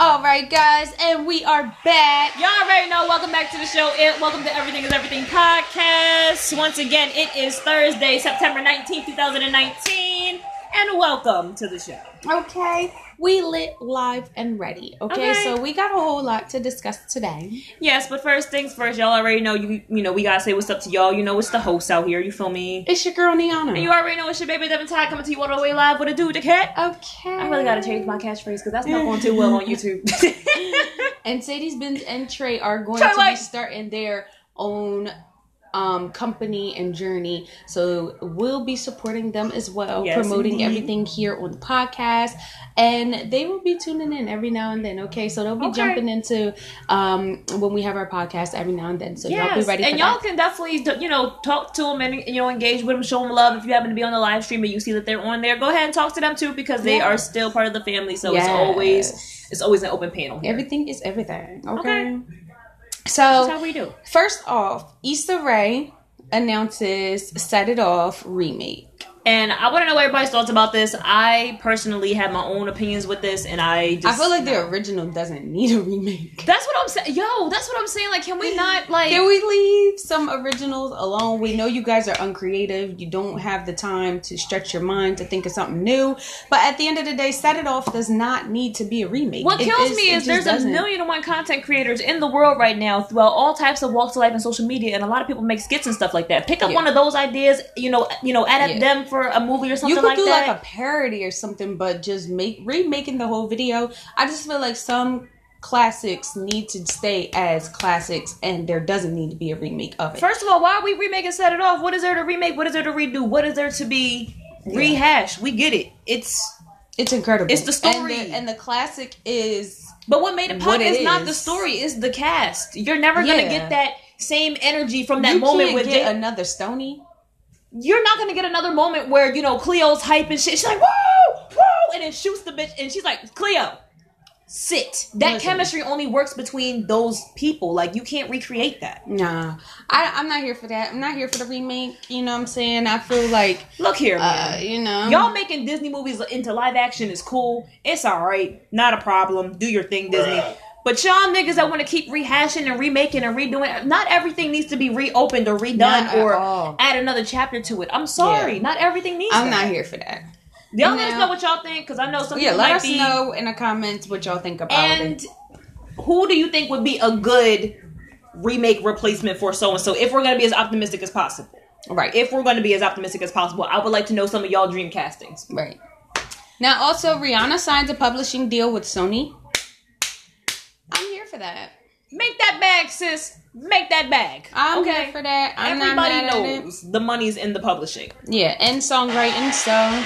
All right, guys, and we are back. Y'all already know. Welcome back to the show. It welcome to Everything Is Everything podcast. Once again, it is Thursday, September nineteenth, two thousand and nineteen, and welcome to the show. Okay, we lit live and ready. Okay, Okay. so we got a whole lot to discuss today. Yes, but first things first, y'all already know you. You know we gotta say what's up to y'all. You know it's the host out here. You feel me? It's your girl Niana. And you already know it's your baby Devin Todd coming to you all the way live with a dude, the cat. okay. I really gotta change my catchphrase because that's not going too well on YouTube. And Sadie's Benz and Trey are going Trey to be starting their own um company and journey so we'll be supporting them as well Yes, promoting indeed. everything here on the podcast and they will be tuning in every now and then okay so they'll be Okay. jumping into um when we have our podcast every now and then so y'all be ready and y'all that. can definitely you know talk to them and you know engage with them, show them love. If you happen to be on the live stream and you see that they're on there, go ahead and talk to them too because they Yeah. are still part of the family. So Yes. it's always it's always an open panel. Here. everything is everything okay, Okay. So how we do. first off Issa Rae announces Set It Off remake And I want to know everybody's thoughts about this. I personally have my own opinions with this, and I just I feel like the original doesn't need a remake that's what I'm saying. Yo, that's what I'm saying. Like, can we not like? Can we leave some originals alone? We know you guys are uncreative. You don't have the time to stretch your mind to think of something new. But at the end of the day, Set It Off does not need to be a remake. What It kills is- me is there's a doesn't. million and one content creators in the world right now throughout all types of walks of life and social media, and a lot of people make skits and stuff like that. Pick up Yeah. one of those ideas, you know, you know, adapt Yeah. them for a movie or something You could like do that. like a parody or something, but just make remaking the whole video. I just feel like some classics need to stay as classics, and there doesn't need to be a remake of it. First of all, why are we remaking Set It Off? What is there to remake? What is there to redo? What is there to be rehashed? We get it. It's it's incredible. It's the story. and the, and the classic is but what made it pop is, is not the story, is the cast. You're never gonna get that same energy from that you moment with get another Stony. You're not gonna get another moment where you know Cleo's hype and shit. She's like, whoa, whoa, and then shoots the bitch, and she's like, Cleo, sit. That Listen. chemistry only works between those people. Like you can't recreate that. Nah, I, I'm not here for that. I'm not here for the remake. You know what I'm saying? I feel like, Look here, uh, man. you know, Y'all making Disney movies into live action is cool. It's all right, not a problem. Do your thing, Disney. But y'all niggas that want to keep rehashing and remaking and redoing, not everything needs to be reopened or redone Not or add another chapter to it. I'm sorry, Yeah. not everything needs. I'm that. not here for that. Y'all let us know what y'all think because I know some Yeah, let us be. know in the comments what y'all think about And it. who do you think would be a good remake replacement for so and so? If we're going to be as optimistic as possible, Right, if we're going to be as optimistic as possible, I would like to know some of y'all dream castings. right. Now, also, Rihanna signs a publishing deal with Sony. For that. Make that bag, sis. Make that bag. I'm okay. here for that. I'm Everybody knows the money's in the publishing. Yeah, and songwriting. So,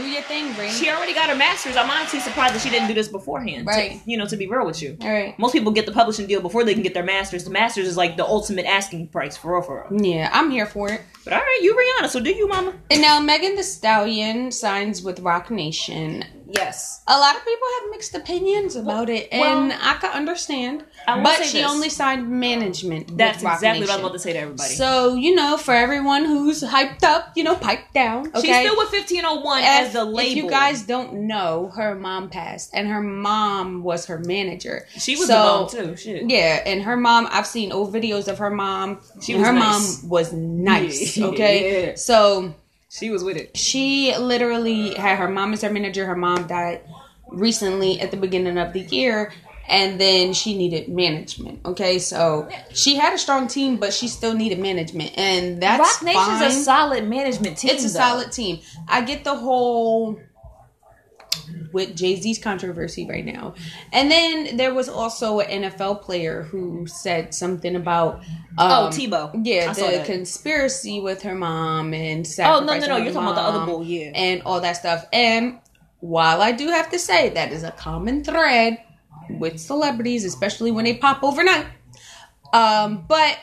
do your thing, Ray. She already got her master's. I'm honestly surprised that she didn't do this beforehand. to- Right. you know, to be real with you. All right. Most people get the publishing deal before they can get their master's. The master's is like the ultimate asking price for real, for real. Yeah, I'm here for it. But all right, you Rihanna. So do you, mama? And now Megan Thee Stallion signs with Roc Nation. Yes. A lot of people have mixed opinions about it, and I can understand. I But she this. only signed management. That's exactly what I was Nation. about to say to everybody. So you know, for everyone who's hyped up, you know, pipe down. Okay. She's still with 1501 if, as the label. if you guys don't know, her mom passed, and her mom was her manager. she was so, the mom too. Shit. Yeah, and her mom, I've seen old videos of her mom. She was her nice. mom was nice. Yeah. Okay, Yeah. so She was with it. she literally had her mom as her manager. Her mom died recently at the beginning of the year, and then she needed management. Okay, so she had a strong team, but she still needed management, and that's Roc Nation's fine. a solid management team. it's a though. solid team. I get the whole with Jay Z's controversy right now, and then there was also an NFL player who said something about Oh, um, Tebow. yeah, I the conspiracy with her mom and Oh no, no, no! You're talking about the other bull, yeah. and all that stuff. And while I do have to say that is a common thread with celebrities, especially when they pop overnight, um, but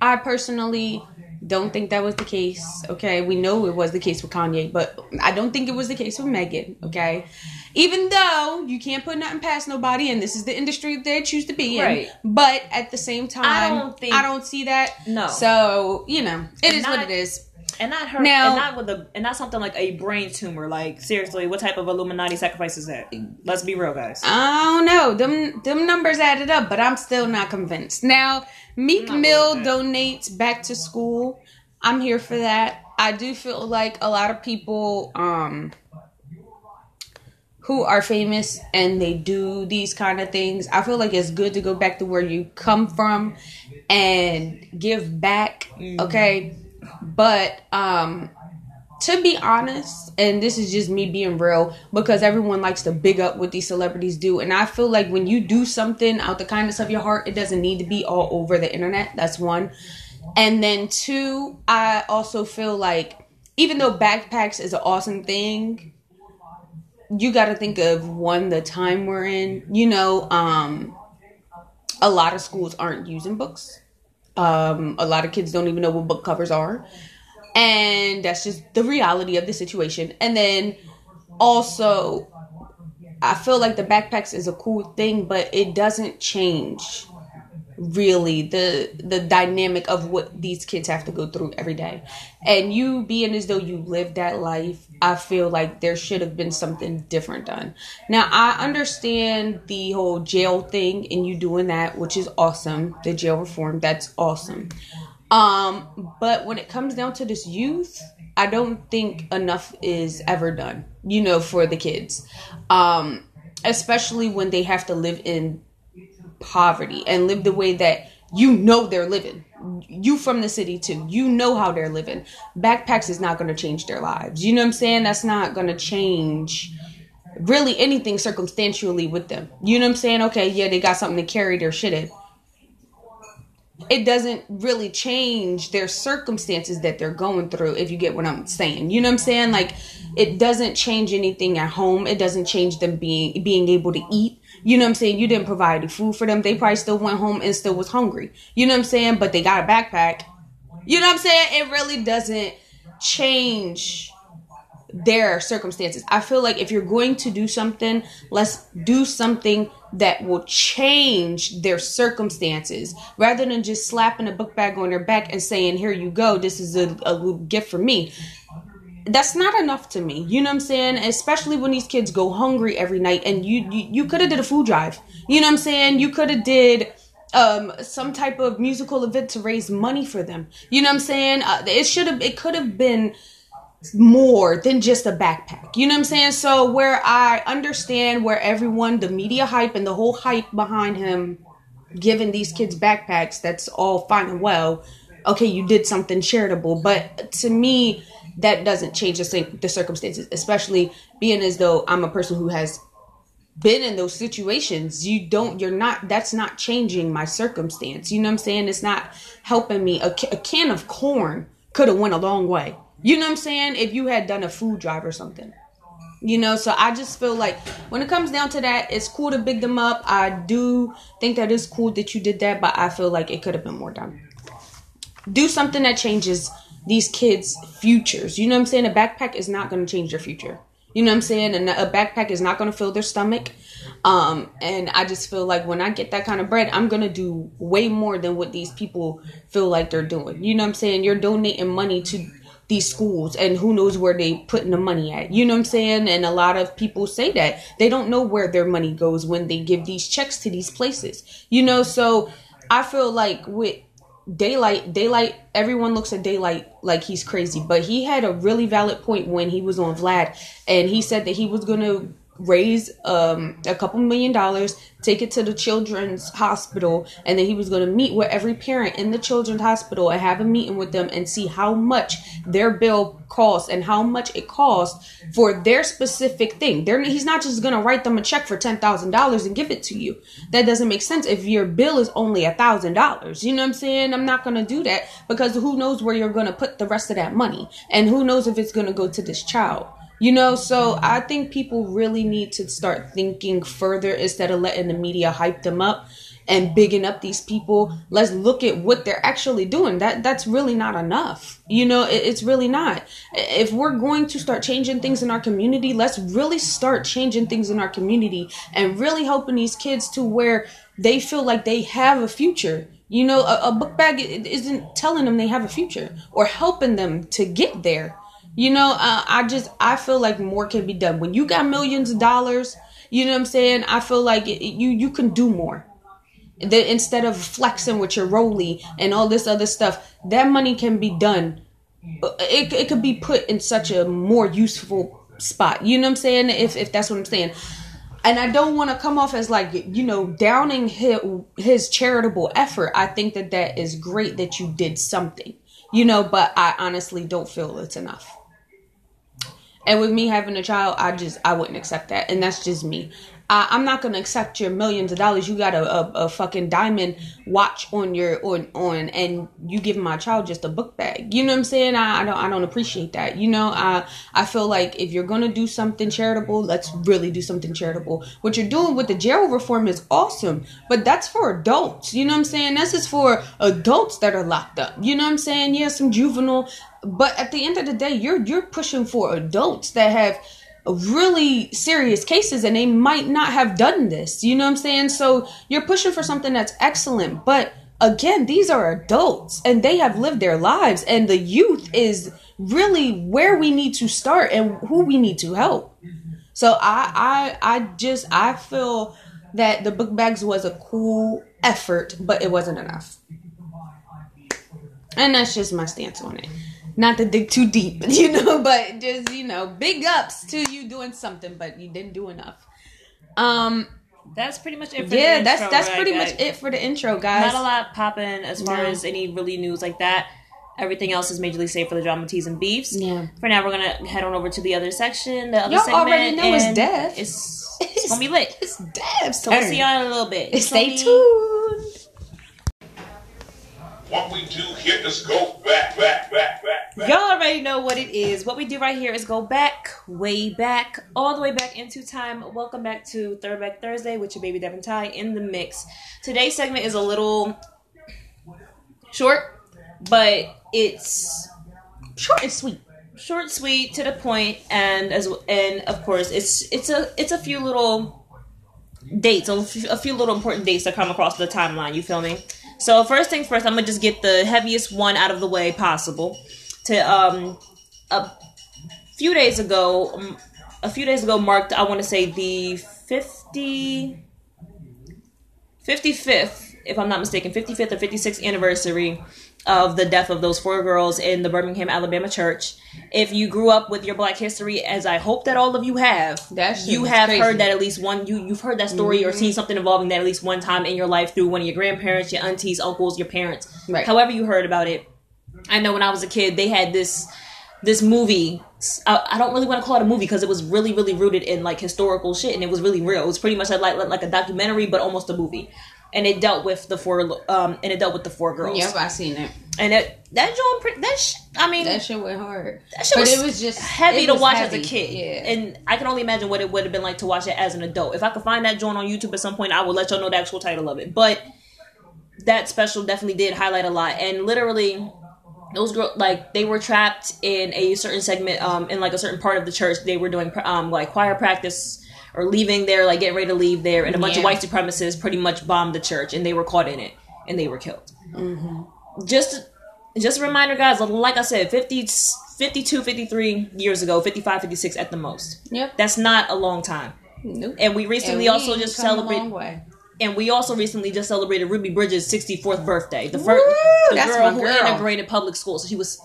I personally don't think that was the case. Okay, we know it was the case with Kanye, but I don't think it was the case with Megan. Okay, even though you can't put nothing past nobody, and this is the industry they choose to be in. Right. But at the same time, I don't think- I don't see that. No. So you know, it is not- what it is. And not her. Now- and not with a. And not something like a brain tumor. Like seriously, what type of Illuminati sacrifice is that? Let's be real, guys. I don't know. Them them numbers added up, but I'm still not convinced. Now, Meek Mill donates back to school. I'm here for that. I do feel like a lot of people um who are famous and they do these kind of things. I feel like it's good to go back to where you come from and give back, okay? But um to be honest, and this is just me being real, because everyone likes to big up what these celebrities do. And I feel like when you do something out the kindness of your heart, it doesn't need to be all over the internet. That's one. And then two, I also feel like even though backpacks is an awesome thing, you got to think of one the time we're in. You know, um, a lot of schools aren't using books. Um, a lot of kids don't even know what book covers are. And that's just the reality of the situation. And then also i feel like the backpacks is a cool thing but it doesn't change really the the dynamic of what these kids have to go through every day. And you being as though you lived that life i feel like there should have been something different done. Now i understand the whole jail thing and you doing that which is awesome. The jail reform that's awesome. Um, but when it comes down to this youth, I don't think enough is ever done, you know, for the kids. Um, especially when they have to live in poverty and live the way that you know they're living. You from the city too. You know how they're living. Backpacks is not going to change their lives. You know what I'm saying? That's not going to change really anything circumstantially with them. You know what I'm saying? Okay, yeah, they got something to carry their shit in it doesn't really change their circumstances that they're going through if you get what i'm saying. You know what i'm saying? Like it doesn't change anything at home. It doesn't change them being being able to eat. You know what i'm saying? You didn't provide any food for them. They probably still went home and still was hungry. You know what i'm saying? But they got a backpack. You know what i'm saying? It really doesn't change their circumstances. I feel like if you're going to do something, let's do something that will change their circumstances rather than just slapping a book bag on their back and saying, Here you go, this is a, a gift for me. That's not enough to me. You know what I'm saying? Especially when these kids go hungry every night and you you, you could have did a food drive. You know what I'm saying? You could have did um some type of musical event to raise money for them. You know what I'm saying? Uh, it should have it could have been more than just a backpack. You know what I'm saying? So where I understand where everyone, the media hype and the whole hype behind him giving these kids backpacks, that's all fine and well. Okay, you did something charitable, but to me, that doesn't change the, the circumstances, especially being as though I'm a person who has been in those situations. You don't, you're not, that's not changing my circumstance. You know what I'm saying? It's not helping me. A, a can of corn could have went a long way. You know what I'm saying? If you had done a food drive or something. You know, so I just feel like when it comes down to that, it's cool to big them up. I do think that it's cool that you did that, but I feel like it could have been more done. Do something that changes these kids' futures. You know what I'm saying? A backpack is not going to change your future. You know what I'm saying? And a backpack is not going to fill their stomach. Um, and I just feel like when I get that kind of bread, I'm going to do way more than what these people feel like they're doing. You know what I'm saying? You're donating money to these schools and who knows where they putting the money at. You know what I'm saying? And a lot of people say that. They don't know where their money goes when they give these checks to these places. You know, so I feel like with Daylyt, Daylyt, everyone looks at Daylyt like he's crazy, but he had a really valid point when he was on Vlad and he said that he was going to raise um, a couple million dollars, take it to the children's hospital, and then he was going to meet with every parent in the children's hospital and have a meeting with them and see how much their bill costs and how much it costs for their specific thing. They're, he's not just going to write them a check for $10,000 and give it to you. That doesn't make sense if your bill is only a $1,000. You know what I'm saying? I'm not going to do that because who knows where you're going to put the rest of that money and who knows if it's going to go to this child. You know, so I think people really need to start thinking further instead of letting the media hype them up and bigging up these people. Let's look at what they're actually doing. That that's really not enough. You know, it, it's really not. If we're going to start changing things in our community, let's really start changing things in our community and really helping these kids to where they feel like they have a future. You know, a, a book bag isn't telling them they have a future or helping them to get there. You know, uh, I just I feel like more can be done when you got millions of dollars. You know what I'm saying? I feel like it, you you can do more. Instead of flexing with your Roly and all this other stuff, that money can be done. Uh, It, it could be put in such a more useful spot. You know what I'm saying? If if that's what I'm saying. And I don't want to come off as like you know downing his, his charitable effort. I think that that is great that you did something. You know, but I honestly don't feel it's enough. And with me having a child, I just I wouldn't accept that, and that's just me. I, I'm not gonna accept your millions of dollars. You got a, a, a fucking diamond watch on your on on, and you give my child just a book bag. You know what I'm saying? I, I don't I don't appreciate that. You know, I I feel like if you're gonna do something charitable, let's really do something charitable. What you're doing with the jail reform is awesome, but that's for adults. You know what I'm saying? This is for adults that are locked up. You know what I'm saying? Yeah, some juvenile, but at the end of the day, you're you're pushing for adults that have really serious cases and they might not have done this. You know what I'm saying? So you're pushing for something that's excellent, but again, these are adults and they have lived their lives and the youth is really where we need to start and who we need to help. So I I I just I feel that the book bags was a cool effort, but it wasn't enough. And that's just my stance on it. Not to dig too deep, you know, but just, you know, big ups to you doing something, but you didn't do enough. Um That's pretty much it. For yeah, the that's intro, that's right, pretty guys? much it for the intro, guys. Not a lot popping as far No. as any really news like that. Everything else is majorly safe for the drama teas and beefs. Yeah. For now, we're gonna head on over to the other section. The other Y'all segment, already know it's and Dev. It's, it's gonna be lit. It's Dev's So we'll see y'all in a little bit. It's Stay be- tuned. What we do here is go back, back, back, back, back. Y'all already know what it is. What we do right here is go back, way back, all the way back into time. Welcome back to Throwback Thursday with your baby Devin Ty in the mix. Today's segment is a little short, but it's Short and sweet. short, sweet, to the point, and as and of course, it's it's a it's a few little dates, a few, a few little important dates that come across the timeline. You feel me? So first things first, I'm gonna just get the heaviest one out of the way possible. To um, a few days ago, um, a few days ago marked I want to say the 50, 55th, if I'm not mistaken, 55th or 56th anniversary of the death of those four girls in the Birmingham, Alabama church. If you grew up with your Black history, as I hope that all of you have, That you have crazy. heard that at least one. You you've heard that story or seen mm-hmm. something involving that at least one time in your life through one of your grandparents, your aunties, uncles, your parents, Right. however you heard about it. I know when I was a kid, they had this this movie. I, I don't really want to call it a movie because it was really, really rooted in like historical shit, and it was really real. It was pretty much like like, like a documentary, but almost a movie. And it dealt with the four, um, and it dealt with the four girls. Yep, I seen it. And it, that joint, that sh- I mean, That shit went hard. that shit but was, it was just heavy to watch heavy. as a kid. Yeah. And I can only imagine what it would have been like to watch it as an adult. If I could find that joint on YouTube at some point, I will let y'all know the actual title of it. But that special definitely did highlight a lot. And literally, those girls, like, they were trapped in a certain segment, um, in like a certain part of the church. They were doing, um, like choir practice or leaving there, like getting ready to leave there. And a bunch of white supremacists pretty much bombed the church and they were caught in it and they were killed mm-hmm. just just a reminder guys like i said 50 52 53 years ago 55 56 at the most Yep. that's not a long time Nope. and we recently And we also just celebrated and we also recently just celebrated ruby bridges 64th birthday the first the that's girl who girl. integrated public school so she was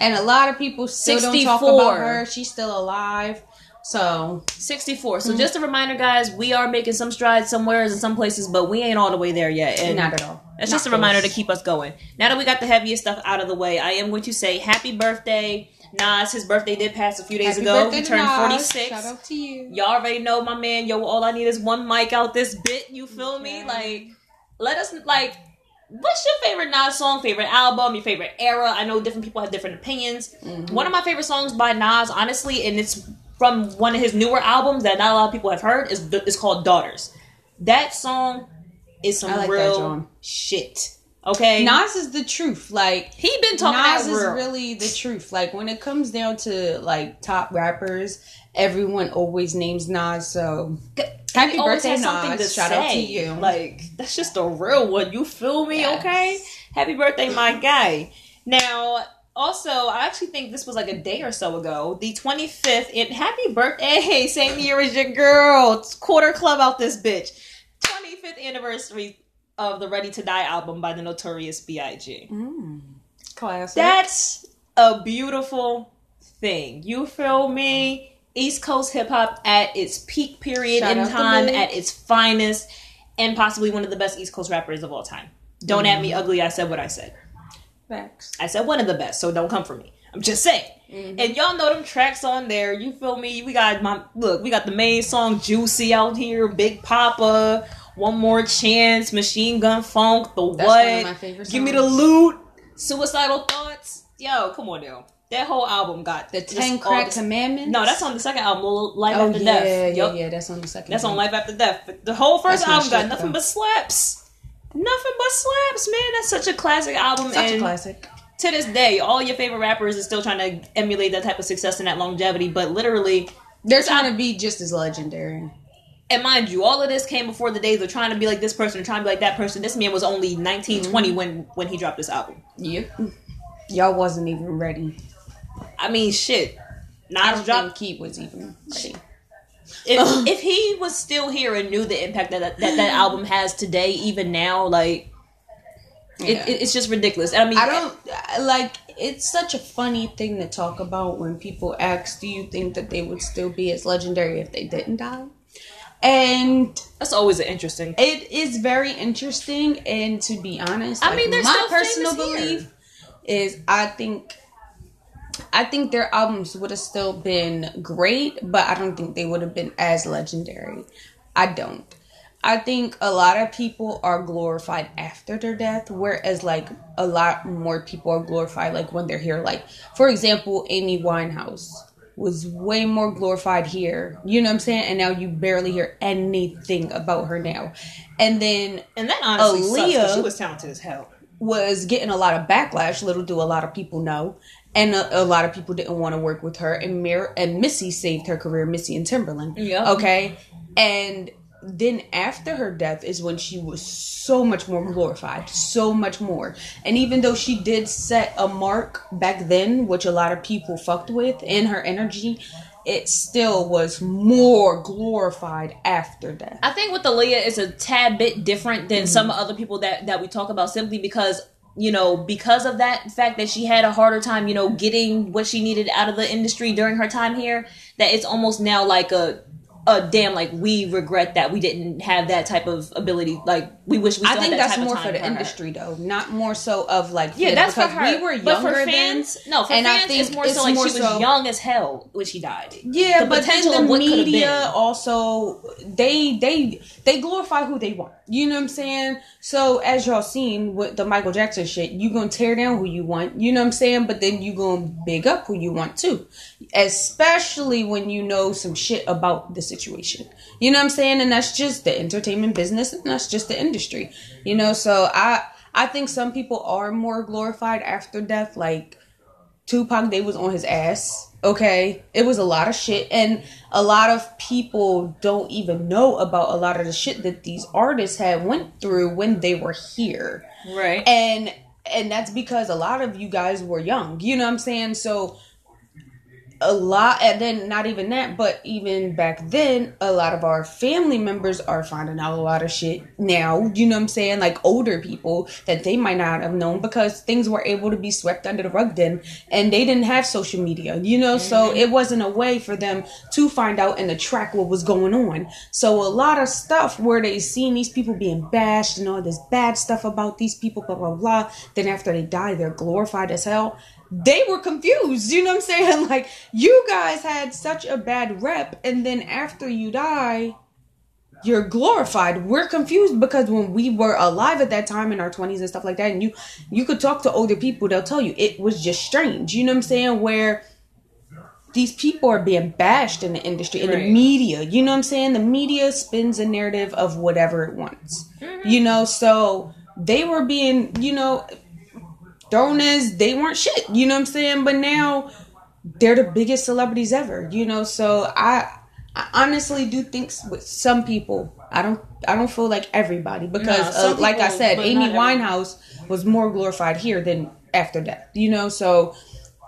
And a lot of people still don't talk about her. She's still alive. So 64 Mm-hmm. so just a reminder guys we are making some strides somewhere in some places but we ain't all the way there yet and not at all. It's Not just a reminder to keep us going. Now that we got the heaviest stuff out of the way, I am going to say happy birthday. Nas, his birthday did pass a few days Happy ago. He turned Nas. 46. Shout out to you. Y'all already know my man. Yo, all I need is one mic out this bit. You feel me? Like, let us, like, what's your favorite Nas song, favorite album, your favorite era? I know different people have different opinions. Mm-hmm. One of my favorite songs by Nas, honestly, and it's from one of his newer albums that not a lot of people have heard, is, is called Daughters. That song is some like real shit. Okay? Nas is the truth. Like He been talking Nas is real. really the truth. Like when it comes down to like top rappers, everyone always names Nas. So Happy birthday, Nas. to Shout say. out to you. Like that's just a real one. You feel me? Yes. Okay. Happy birthday, my guy. Now, also, I actually think this was like a day or so ago, the 25th. And happy birthday, same year as your girl. It's quarter club out this bitch. 25th anniversary of the Ready to Die album by the Notorious B.I.G. Mm. Classic. That's a beautiful thing. You feel me? East Coast hip hop at its peak period Shout in time, at its finest, and possibly one of the best East Coast rappers of all time. Don't at me ugly. I said what I said. Facts. I said one of the best, so don't come for me. I'm just saying. Mm-hmm. And y'all know them tracks on there. You feel me? We got my look. We got the main song "Juicy" out here. Big Poppa, One More Chance, Machine Gun Funk, the That's what? one of my favorite Give me the loot. Suicidal thoughts. Yo, come on now. That whole album got The Ten Crack this- Commandments. No, that's on the second album, Life Oh After yeah, Death. yeah, Yup. yeah. That's on the second. That's on. Life After Death. But the whole first That's album got shit, nothing though. but slaps. Nothing but slaps, man. That's such a classic album. Such and a classic. to this day, all your favorite rappers is still trying to emulate that type of success and that longevity. But literally, They're trying to be just as legendary. and mind you, all of this came before the days of trying to be like this person or trying to be like that person. This man was only 19, 20 mm-hmm. when when he dropped this album. Yep. Y'all wasn't even ready. I mean, shit. Nas dropped. he was even ready. If, if he was still here and knew the impact that that, that, that mm-hmm. album has today, even now, like Yeah. it, it- it's just ridiculous. I mean, I don't like. It's such a funny thing to talk about when people ask, "Do you think that they would still be as legendary if they didn't die?" And That's always an interesting. it is very interesting. And to be honest, I like, mean, they're my personal belief is I think. I think their albums would have still been great, but I don't think they would have been as legendary. I don't. I think a lot of people are glorified after their death, whereas like a lot more people are glorified like when they're here. Like for example, Amy Winehouse was way more glorified here. You know what I'm saying? And now you barely hear anything about her now. And then And that honestly sucks Aaliyah- she was talented as hell. was getting a lot of backlash. Little do a lot of people know, and a, a lot of people didn't want to work with her. And Mir- and Missy saved her career. Missy and Timbaland. Yep. Okay, and then after her death is when she was so much more glorified, so much more. And even though she did set a mark back then, which a lot of people fucked with in her energy, it still was more glorified after death. I think with Aaliyah is a tad bit different than mm-hmm. some other people that that we talk about simply because you know because of that fact that she had a harder time you know getting what she needed out of the industry during her time here that it's almost now like a a damn like we regret that we didn't have that type of ability like we wish we I think that that's more for the her. industry though, not more so of like yeah fans, that's for her we were but younger for fans then. no for and I think it's more it's so like more she was so- young as hell when she died Yeah, The but potential then the media also they they they glorify who they want. You know what I'm saying? So as y'all seen with the Michael Jackson shit, you gonna tear down who you want. You know what I'm saying? But then you gonna big up who you want too, especially when you know some shit about the situation. You know what I'm saying? And that's just the entertainment business, and that's just the industry. You know, so I I think some people are more glorified after death, like. Tupac, they was on his ass. Okay, it was a lot of shit, and a lot of people don't even know about a lot of the shit that these artists had went through when they were here, right and and that's because a lot of you guys were young. You know what I'm saying? So a lot, and then not even that, but even back then, a lot of our family members are finding out a lot of shit now. You know what I'm saying? Like older people that they might not have known because things were able to be swept under the rug then, and they didn't have social media. You know, so mm-hmm. it wasn't a way for them to find out and to track what was going on. So a lot of stuff where they seen these people being bashed and all this bad stuff about these people, blah blah blah. Then after they die, they're glorified as hell they were confused. You know what I'm saying? Like, you guys had such a bad rep, and then after you die, you're glorified. We're confused because when we were alive at that time in our 20s and stuff like that, and you you could talk to older people, they'll tell you it was just strange. You know what I'm saying? Where these people are being bashed in the industry, in the media. You know what I'm saying? The media spins a narrative of whatever it wants. Mm-hmm. You know, so they were being, you know, as they weren't shit. You know what I'm saying? But now they're the biggest celebrities ever. You know, so I I honestly do think with some people, I don't, I don't feel like everybody because, No, uh, like I said, Amy everyone. Winehouse was more glorified here than after death. You know, so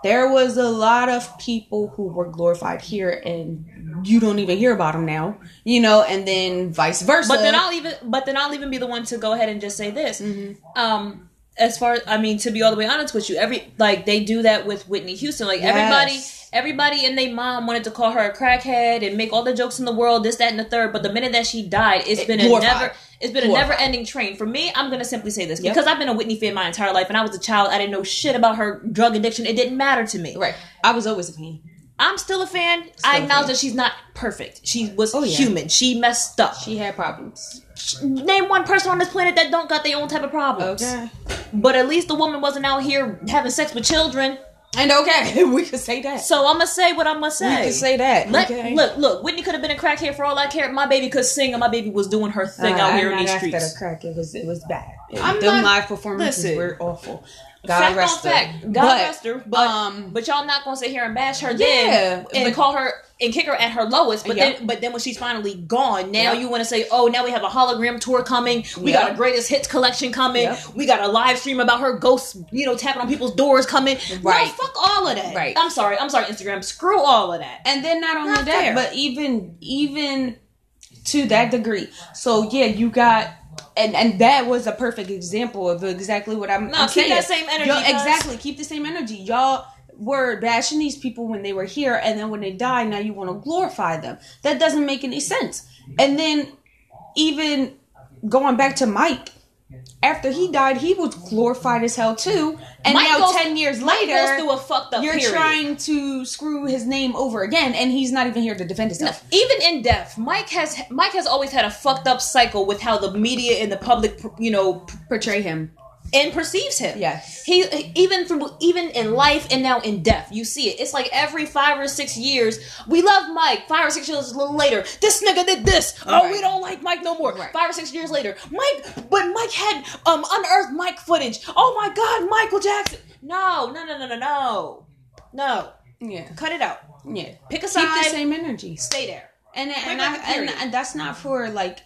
there was a lot of people who were glorified here, and you don't even hear about them now. You know, and then vice versa. But then I'll even but then I'll even be the one to go ahead and just say this. Mm-hmm. Um as far as I mean to be all the way honest with you, every like they do that with Whitney Houston. Like everybody Yes. everybody and their mom wanted to call her a crackhead and make all the jokes in the world, this, that, and the third. But the minute that she died, it's It- been a never it's been a never ending train. For me, I'm gonna simply say this. Yep. Because I've been a Whitney fan my entire life and I was a child, I didn't know shit about her drug addiction. It didn't matter to me. right, I was always a fan. I'm still a fan. Still I acknowledge fan. that she's not perfect. She was Oh, yeah. human. She messed up. She had problems. Name one person on this planet that don't got their own type of problems. Okay, But at least the woman wasn't out here having sex with children. and okay, we could say that. So I'm gonna say what I'm gonna say. we could say that. Let, okay. Look, look. Whitney could have been a crackhead for all I care. My baby could sing, and my baby was doing her thing Uh, out I'm here in these after streets. the crack. It was it was bad. I'm Them not- live performances listen. were awful. God fact rest on her. fact. God But, rest her. But um, but y'all not gonna sit here and bash her Yeah, then and but- call her and kick her at her lowest. But Yep. then but then when she's finally gone, now Yep. you want to say, oh, now we have a hologram tour coming. We Yep. got a greatest hits collection coming. We got a live stream about her ghosts, you know, tapping on people's doors coming. Right. No, fuck all of that. Right. I'm sorry. I'm sorry, Instagram. Screw all of that. and then not only Not that, but even even to that degree. So yeah, you got. And, and that was a perfect example of exactly what I'm, No, I'm keep saying. that same energy, Y'all- exactly, keep the same energy. Y'all were bashing these people when they were here, and then when they die, now you want to glorify them. That doesn't make any sense. And then even going back to Mike, after he died, he was glorified as hell too. And Mike now goes- ten years later, goes through a fucked up you're period. trying to screw his name over again, and he's not even here to defend himself. even in death, Mike has Mike has always had a fucked up cycle with how the media and the public, you know, Portray him. And perceives him. Yes. He even through even in life and now in death, you see it. It's like every five or six years, we love Mike. Five or six years later, this nigga did this. Oh, Right. we don't like Mike no more. Right. Five or six years later, Mike, but Mike had um unearthed Mike footage. Oh my God, Michael Jackson. No, no, no, no, no, no, no. Yeah, Cut it out. yeah. Pick a Keep side. the same energy. Stay there. And and, Point I, and and that's not for like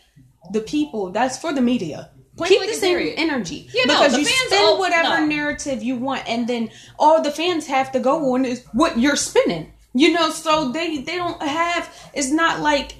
the people. That's for the media. Keep blank, the same period. energy Yeah, no, because the you fans spin all- whatever no. narrative you want, and then all the fans have to go on is what you're spinning. You know, so they they don't have. It's not like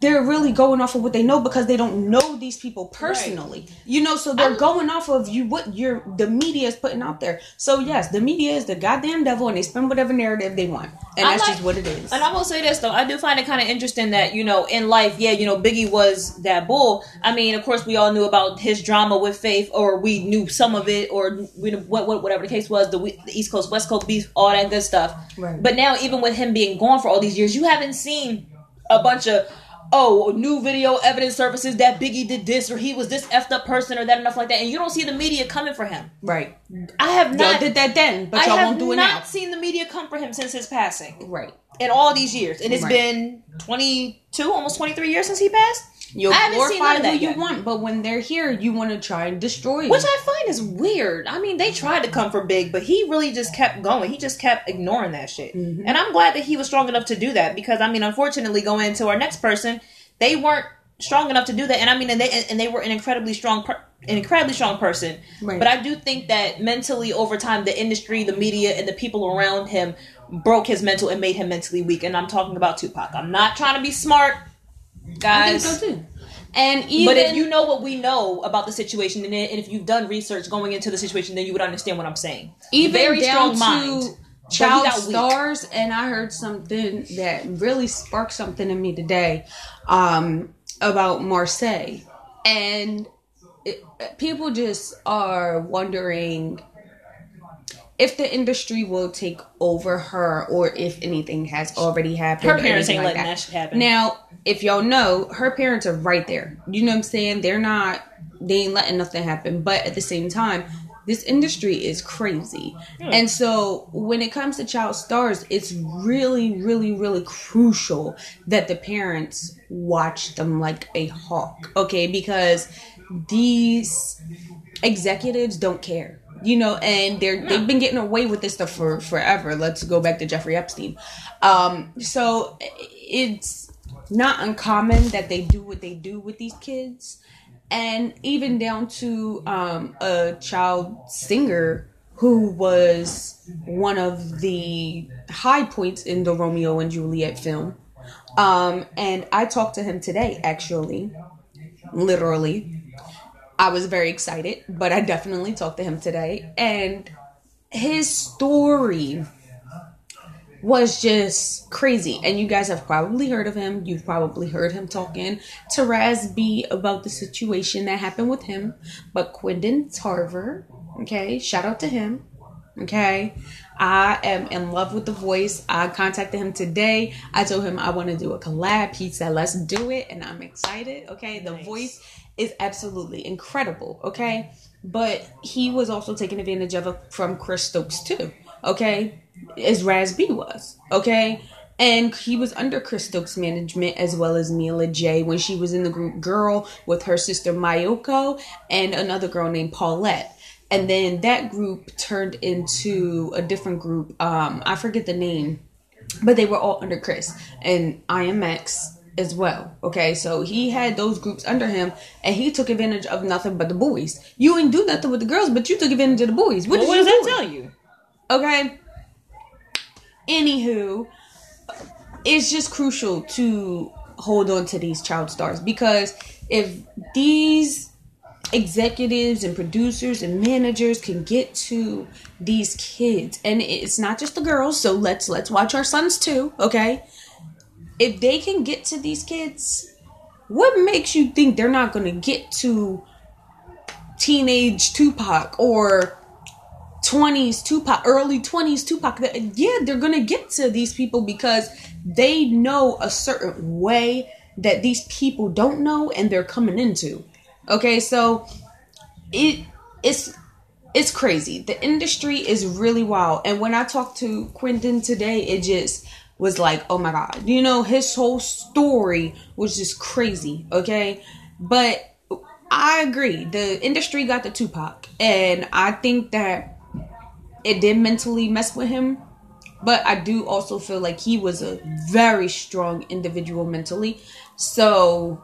they're really going off of what they know because they don't know these people personally. You know, so they're I'm- going off of you what you're the media is putting out there. So yes, the media is the goddamn devil, and they spin whatever narrative they want, and I that's like- just what it is. And I will say this though, I do find it kind of interesting that you know in life, yeah, you know Biggie was that bull. I mean, of course, we all knew about his drama with Faith, or we knew some of it, or we what, what whatever the case was, the, the East Coast West Coast beef, all that good stuff. Right. But now, even with him being gone for all these years, you haven't seen a bunch of oh new video evidence surfaces that Biggie did this or he was this effed up person or that enough like that, and you don't see the media coming for him. right. I have Y'all not. did that then, but I y'all have won't do it not seen the media come for him since his passing Right. in all these years, and it's Right. been twenty two, almost twenty three years since he passed. You'll I haven't seen none of who that you yet. want, but when they're here, you want to try and destroy. Which I find is weird. I mean, they tried to come for Big, but he really just kept going. He just kept ignoring that shit. Mm-hmm. And I'm glad that he was strong enough to do that because, I mean, unfortunately, going into our next person, they weren't strong enough to do that. And I mean, and they and they were an incredibly strong, per, an incredibly strong person. Right. But I do think that mentally, over time, the industry, the media, and the people around him broke his mental and made him mentally weak. And I'm talking about Tupac. I'm not trying to be smart, guys. so too. And even But if you know what we know about the situation, and, and if you've done research going into the situation, then you would understand what I'm saying. even very down strong mind. to child stars, and I heard something that really sparked something in me today um, about Marsai, and it, people just are wondering if the industry will take over her or if anything has already happened. Her parents ain't like letting that shit happen. Now, if y'all know, her parents are right there. You know what I'm saying? They're not. They ain't letting nothing happen. But at the same time, this industry is crazy. And so when it comes to child stars, it's really, really, really crucial that the parents watch them like a hawk. Okay, because these executives don't care. you know, and they're they've been getting away with this stuff for forever. Let's go back to Jeffrey Epstein. Um, so it's not uncommon that they do what they do with these kids, and even down to um, a child singer who was one of the high points in the Romeo and Juliet film. Um, and I talked to him today, actually, literally. I was very excited, but I definitely talked to him today. And his story was just crazy. And you guys have probably heard of him. You've probably heard him talking to Raz B about the situation that happened with him. But Quindon Tarver, okay, shout out to him. Okay. I am in love with the voice. I contacted him today. I told him I want to do a collab. He said, let's do it. And I'm excited. Okay. The Nice. voice is absolutely incredible. Okay. But he was also taking advantage of it from Chris Stokes too. Okay. As Raz B was. Okay. And he was under Chris Stokes' management as well as Mila J when she was in the group Gyrl with her sister Mayoko and another girl named Paulette and then that group turned into a different group. Um, I forget the name, but they were all under Chris and IMX as well. Okay, so he had those groups under him, and he took advantage of nothing but the boys. You ain't do nothing with the girls, but you took advantage of the boys. What, Well, what does that tell you? Okay. Anywho, it's just crucial to hold on to these child stars because if these executives and producers and managers can get to these kids and it's not just the girls so let's let's watch our sons too okay? If they can get to these kids what makes you think they're not going to get to teenage tupac or 20s Tupac, early 20s Tupac. Yeah, they're gonna get to these people because they know a certain way that these people don't know and they're coming into. Okay, so it it's it's crazy. The industry is really wild. And when I talked to Quindon today, it just was like, oh my god. You know, his whole story was just crazy, okay? But I agree. The industry got the Tupac. And I think that it did mentally mess with him. But I do also feel like he was a very strong individual mentally. So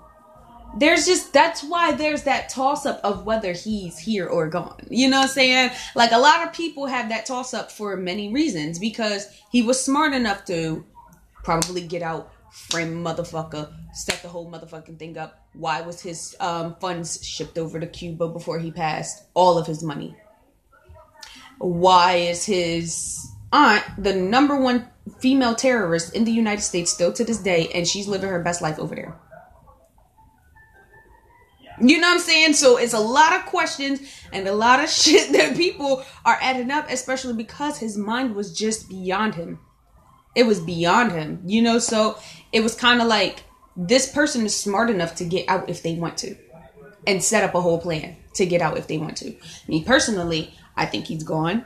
there's just that's why there's that toss up of whether he's here or gone. You know what I'm saying? Like a lot of people have that toss up for many reasons because he was smart enough to probably get out, frame motherfucker, set the whole motherfucking thing up. Why was his um, funds shipped over to Cuba before he passed? All of his money. Why is his aunt the number one female terrorist in the United States still to this day, and she's living her best life over there? You know what I'm saying? So it's a lot of questions and a lot of shit that people are adding up, especially because his mind was just beyond him. It was beyond him, you know? So it was kind of like this person is smart enough to get out if they want to and set up a whole plan to get out if they want to. Me personally, I think he's gone.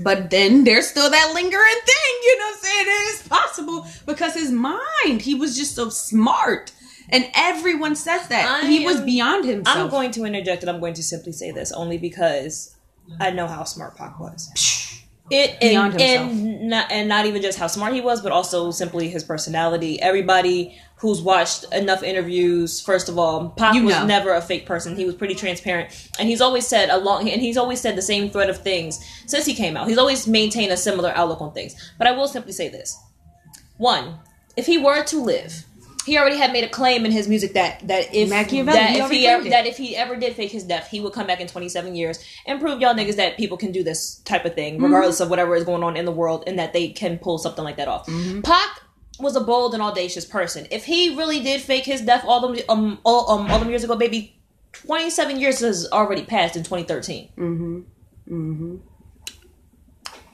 But then there's still that lingering thing, you know what I'm saying? It is possible because his mind, he was just so smart. And everyone says that. I he was beyond himself. I'm going to interject and I'm going to simply say this only because I know how smart Pac was. It Beyond and, and not and not even just how smart he was, but also simply his personality. Everybody who's watched enough interviews, first of all, Pac You was know. never a fake person. He was pretty transparent, and he's always said along and he's always said the same thread of things since he came out. He's always maintained a similar outlook on things. But I will simply say this: one, if he were to live, he already had made a claim in his music that that if that if he ever, that if he ever did fake his death, he would come back in 27 years and prove y'all niggas that people can do this type of thing, regardless of whatever is going on in the world, and that they can pull something like that off. Pac was a bold and audacious person. If he really did fake his death all them um all um all them years ago, baby, 27 years has already passed in 2013. Mm-hmm. Mm-hmm.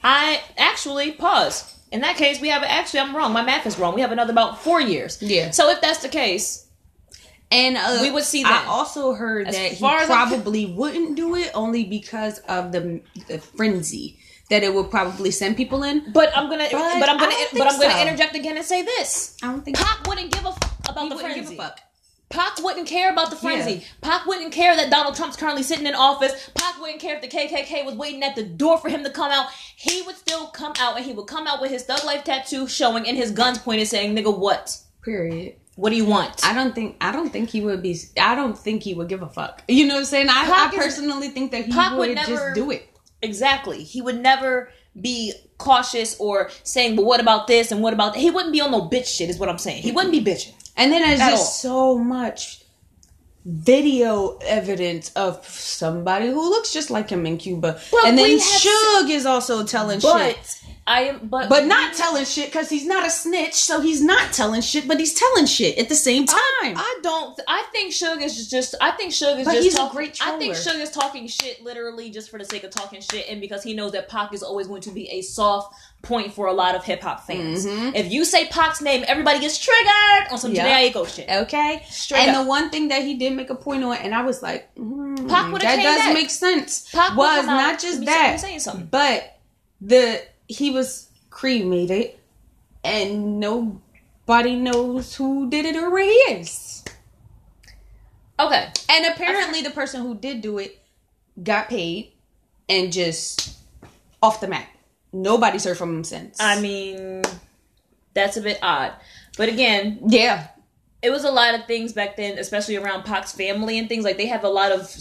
I actually pause. In that case, we have actually I'm wrong. My math is wrong. We have another about four years. Yeah. So if that's the case, And uh, We would see that. I also heard As that he far as I'm- probably wouldn't do it only because of the, the frenzy that it would probably send people in. But I'm gonna, But but, I'm gonna, but I'm gonna so. interject again and say this: I don't think Pac wouldn't give a f- about he the frenzy. give a fuck. Pac wouldn't care about the frenzy. Yeah. Pac wouldn't care that Donald Trump's currently sitting in office. Pac wouldn't care if the KKK was waiting at the door for him to come out. He would still come out and he would come out with his thug life tattoo showing and his guns pointed saying, nigga, what? Period. What do you want? I don't think I don't think he would be. I don't think he would give a fuck. You know what I'm saying? I, I personally think that he Pac would, would never- just do it. Exactly. He would never be cautious or saying, but what about this and what about that? He wouldn't be on no bitch shit, is what I'm saying. He wouldn't be bitching. And then there's just so much video evidence of somebody who looks just like him in Cuba. But and then have is also telling But shit. I am, but But not telling shit because he's not a snitch, so he's not telling shit, but he's telling shit at the same time. I don't. I think Suge is just. I think Suge is But just. he's a talk- great I think. Suge is talking shit literally just for the sake of talking shit, and because he knows that Pac is always going to be a soft point for a lot of hip hop fans. If you say Pac's name, everybody gets triggered on some Yep. Janae shit. Okay. Straight and up. the one thing that he did make a point on, and I was like, mm, that does back. make sense. Pac was out, not just that, let me say something. but the he was cremated, and nobody knows who did it or where he is. Okay, And apparently, the person who did do it got paid and just off the map. Nobody's heard from him since. I mean that's a bit odd, but again, yeah, it was a lot of things back then, especially around Pac's family and things like they have a lot of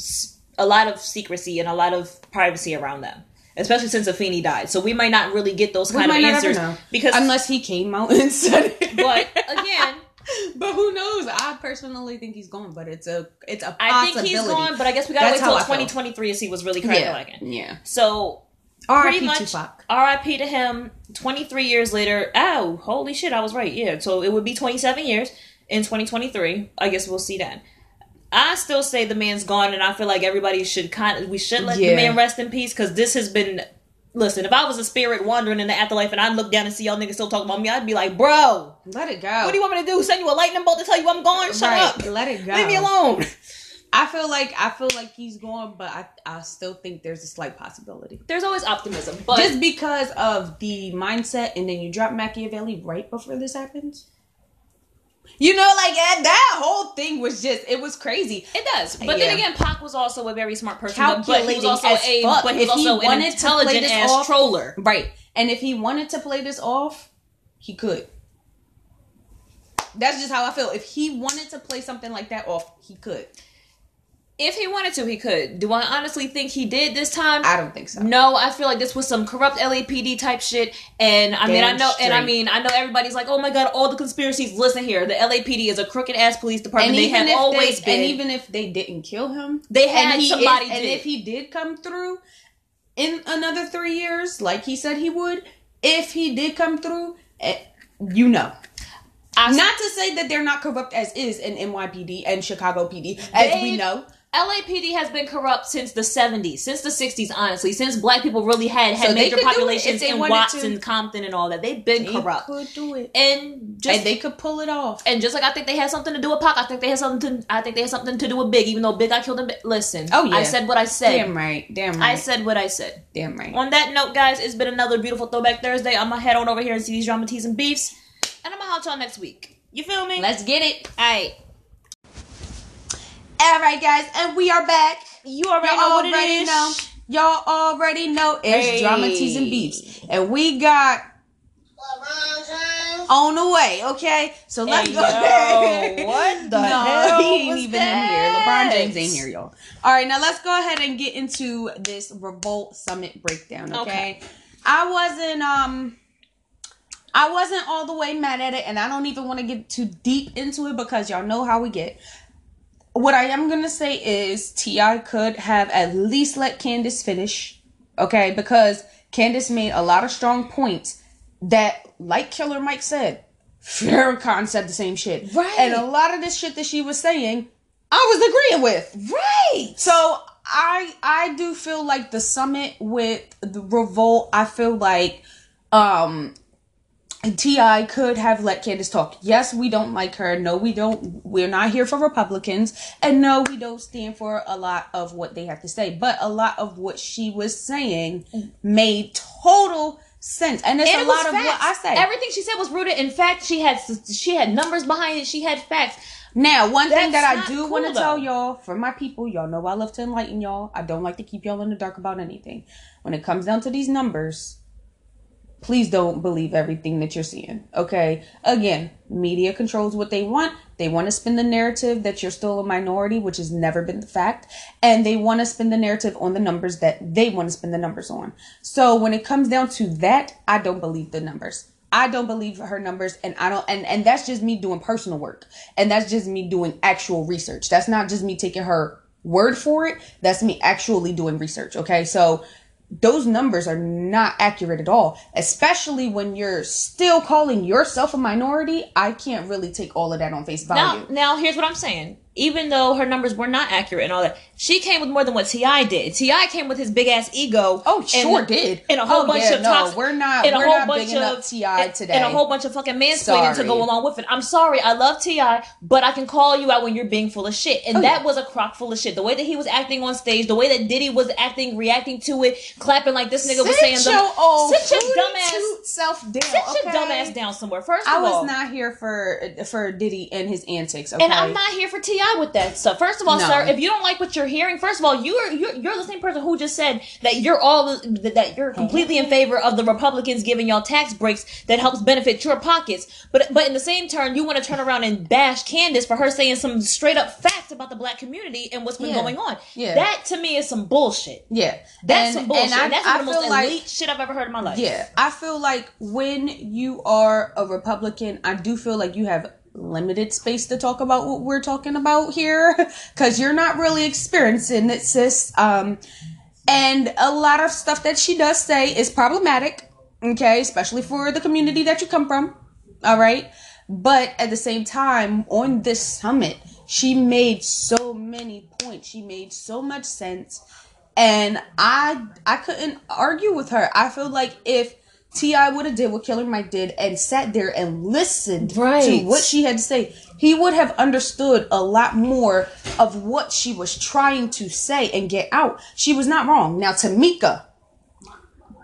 a lot of secrecy and a lot of privacy around them, especially since Afeni died. So we might not really get those kind of might not ever answers because. unless he came out and said it. but again, but who knows? I personally think he's gone, but it's a it's a I think he's gone, but I guess we gotta That's wait till I feel. 2023 to see what's really cracking. yeah, yeah. So R.I.P. pretty much Tupac. R.I.P. to him. 23 years later. Oh, holy shit! I was right. Yeah. So it would be 27 years in 2023. I guess we'll see then. I still say the man's gone, and I feel like everybody should kind of we should let Yeah. the man rest in peace because this has been. Listen, if I was a spirit wandering in the afterlife and I look down and see y'all niggas still talking about me, I'd be like, bro, Let it go. what do you want me to do? Send you a lightning bolt to tell you I'm gone? Shut Right, up. Let it go. Leave me alone. I feel like I feel like he's gone, but I I still think there's a slight possibility. There's always optimism, but Just because of the mindset, and then you drop Makaveli right before this happens. You know, like that, whole thing was just it was crazy. It does, but Yeah. then again, Pac was also a very smart person, but, but he Calculating was also a fuck. but he was If he also an wanted to play intelligent this ass off- troller. Right. And if he wanted to play this off, he could. That's just how I feel. If he wanted to play something like that off, he could. If he wanted to, he could. Do I honestly think he did this time? I don't think so. no, I feel like this was some corrupt LAPD type shit, and I mean, I Damn know, and I mean, I know everybody's like, "Oh my god, all the conspiracies." Listen here, the LAPD is a crooked ass police department. And they have always they, been. and even if they didn't kill him, They had somebody is- and if he did come through in another three years, like he said he would, if he did come through, eh, you know. I- Not to say that they're not corrupt as is in NYPD and Chicago PD, as we know. LAPD has been corrupt since the 70s, since the 60s, honestly, since black people really had had So major could do it if populations in Watson, to. Compton, and all that. They've been They corrupt. could do it, And just and they could pull it off. And just like I think they had something to do with Pac, I think they had something. To, I think they had something to do with Big, even though Big got killed in. Bi- Listen, Oh, yeah. I said what I said. Damn right, damn right, I said what I said. damn right. On that note, guys, it's been another beautiful Throwback Thursday. I'm gonna head on over here and see these drama teas and beefs, and I'm gonna holler y'all next week. You feel me? Let's get it. Alright. All right, guys, and we are back. You already Y'all know already is. know. Y'all already know it's Hey. drama teas and beefs, and we got on the way. Okay, so let's Hey, go. yo, what the no, hell he ain't even that? in here. LeBron James ain't here, y'all. All right, now let's go ahead and get into this Revolt Summit breakdown. Okay, Okay. I wasn't um. I wasn't all the way mad at it, and I don't even want to get too deep into it because y'all know how we get. What I am gonna say is T.I. could have at least let Candace finish, okay? Because Candace made a lot of strong points that, like Killer Mike said, Farrakhan said the same shit, Right. And a lot of this shit that she was saying, I was agreeing with, Right. so I I do feel like the summit with the revolt. I feel like um T.I. could have let Candace talk. Yes, we don't like her. No, we don't. We're not here for Republicans, and no, we don't stand for a lot of what they have to say. But a lot of what she was saying made total sense, and it's And a it lot of what I say. Everything she said was rooted in fact. She had she had numbers behind it. She had facts. Now, one thing that I do cool, want to tell y'all, for my people, y'all know I love to enlighten y'all. I don't like to keep y'all in the dark about anything. When it comes down to these numbers, please don't believe everything that you're seeing. Okay? Again, media controls what they want. They want to spin the narrative that you're still a minority, which has never been the fact. And they want to spin the narrative on the numbers that they want to spin the numbers on. So when it comes down to that, I don't believe the numbers. I don't believe her numbers and I don't and and that's just me doing personal work. And that's just me doing actual research. That's not just me taking her word for it. That's me actually doing research, okay? So those numbers are not accurate at all, especially when you're still calling yourself a minority. I can't really take all of that on face value. Now, now here's what I'm saying. Even though her numbers were not accurate and all that, she came with more than what T.I. did. T.I. came with his big ass ego. Oh, and- sure did. And a whole Oh, bunch yeah, of no, toxic, we're not- and a we're whole not bunch of T.I. today. and a whole bunch of fucking mansplaining to go along with it. I'm sorry, I love T.I., but I can call you out when you're being full of shit, and Oh, that yeah. was a crock full of shit. The way that he was acting on stage, the way that Diddy was acting, reacting to it, clapping like this nigga was saying, Sit your old "Sit your dumb ass, self down. sit your okay? dumb ass down somewhere." First of I was all, not here for for Diddy and his antics. Okay, And I'm not here for T.I. with that stuff. First of all, No. sir, if you don't like what you're hearing, first of all, you're you're, you're the same person who just said that you're all that you're completely in favor of the Republicans giving y'all tax breaks that helps benefit your pockets. But but in the same turn, you want to turn around and bash Candace for her saying some straight up facts about the black community and what's been Yeah. going on. Yeah. that to me is some bullshit. Yeah, That's and, some bullshit. And I, And that's I the most like elite shit I've ever heard in my life. Yeah, I feel like when you are a Republican, I do feel like you have limited space to talk about what we're talking about here because you're not really experiencing it, sis. Um, and a lot of stuff that she does say is problematic, okay, especially for the community that you come from. All right, but at the same time, on this summit, she made so many points. She made so much sense and I I couldn't argue with her. I feel like if T.I. would have did what Killer Mike did and sat there and listened to Right. what she had to say, he would have understood a lot more of what she was trying to say and get out. She was not wrong. Now Tamika,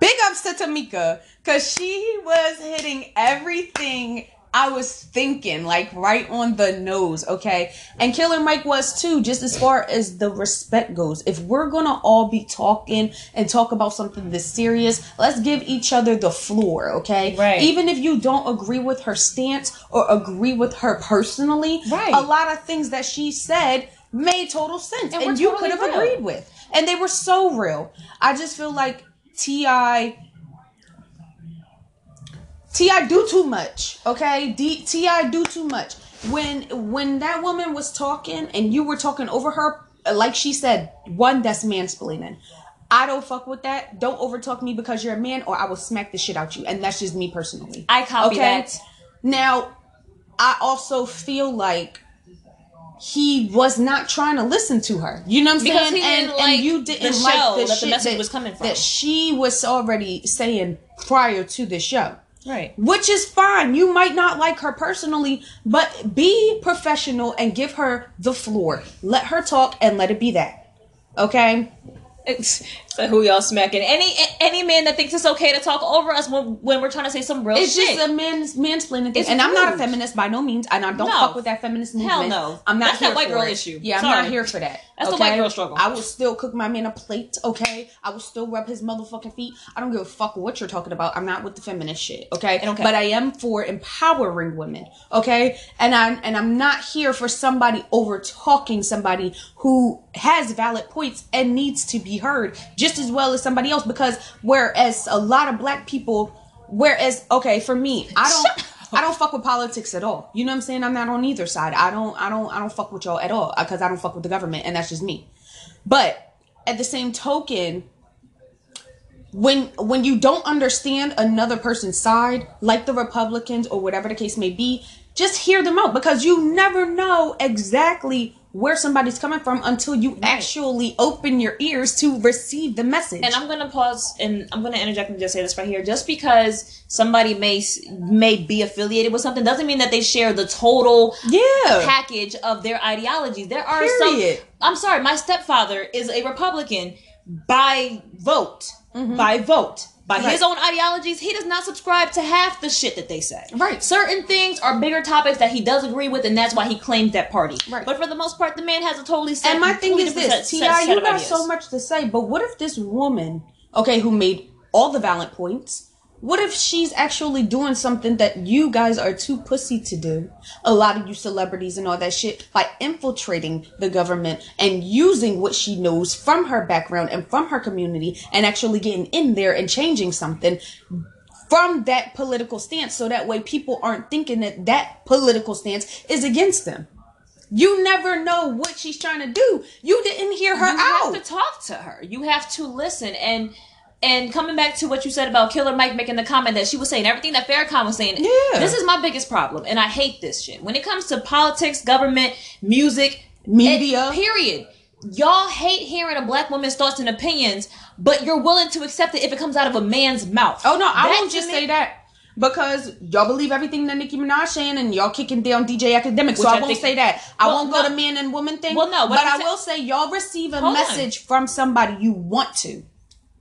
big ups to Tamika because she was hitting everything I was thinking, like right on the nose, okay? And Killer Mike was too, just as far as the respect goes. If we're gonna all be talking and talk about something this serious, let's give each other the floor, okay? Right. Even if you don't agree with her stance or agree with her personally, Right. a lot of things that she said made total sense. And And, you totally could have agreed with. And they were so real. I just feel like T.I. T.I. do too much, okay? D- T.I. do too much. When when that woman was talking and you were talking over her, like she said, one that's mansplaining. I don't fuck with that. Don't overtalk me because you're a man, or I will smack the shit out you. And that's just me personally. I copy that. Now, I also feel like he was not trying to listen to her. You know what I'm Because saying? and, like and you didn't like the that the message that, was coming from. that she was already saying prior to the show. Right. Which is fine. You might not like her personally, but be professional and give her the floor. Let her talk and let it be that. Okay? It's, so who y'all smacking? Any any man that thinks it's okay to talk over us when, when we're trying to say some real It's shit. It's just a man's mansplaining thing. It's and I'm not a feminist by no means, and I don't No. fuck with that feminist movement. Hell no. I'm not That's that white girl it. issue. Yeah, I'm not here for that. That's the white girl struggle. I will still cook my man a plate, okay? I will still rub his motherfucking feet. I don't give a fuck what you're talking about. I'm not with the feminist shit, okay? Okay. But I am for empowering women, okay? And I and I'm not here for somebody over talking somebody who has valid points and needs to be heard just as well as somebody else because whereas a lot of black people whereas okay, for me, I don't I don't fuck with politics at all. You know what I'm saying? I'm not on either side. I don't I don't I don't fuck with y'all at all uh, because I don't fuck with the government and that's just me. But at the same token, when when you don't understand another person's side, like the Republicans or whatever the case may be, just hear them out because you never know exactly where somebody's coming from until you actually open your ears to receive the message. and I'm gonna pause and I'm gonna interject and just say this right here. Just because somebody may may be affiliated with something doesn't mean that they share the total yeah. package of their ideologies. There are Period. some. I'm sorry, my stepfather is a Republican by vote. Mm-hmm. By vote. By Right. his own ideologies, he does not subscribe to half the shit that they say. Right. Certain things are bigger topics that he does agree with, and that's why he claims that party. Right. But for the most part, the man has a totally set. And my thing is this, T.I., you got so much to say, but what if this woman, okay, who made all the valid points, what if she's actually doing something that you guys are too pussy to do? A lot of you celebrities and all that shit by infiltrating the government and using what she knows from her background and from her community and actually getting in there and changing something from that political stance so that way people aren't thinking that that political stance is against them. You never know what she's trying to do. You didn't hear her you out. You have to talk to her. You have to listen and and coming back to what you said about Killer Mike making the comment that she was saying everything that Farrakhan was saying. Yeah. This is my biggest problem, and I hate this shit. When it comes to politics, government, music, Media. it- period. Y'all hate hearing a black woman's thoughts and opinions, but you're willing to accept it if it comes out of a man's mouth. oh no, I That won't just say that. Because y'all believe everything that Nicki Minaj saying and y'all kicking down DJ Academic, so I, I won't think- say that. I Well, won't go no. to man and woman thing. Well, no, what but I'm I will say y'all receive a Hold on. message from somebody you want to.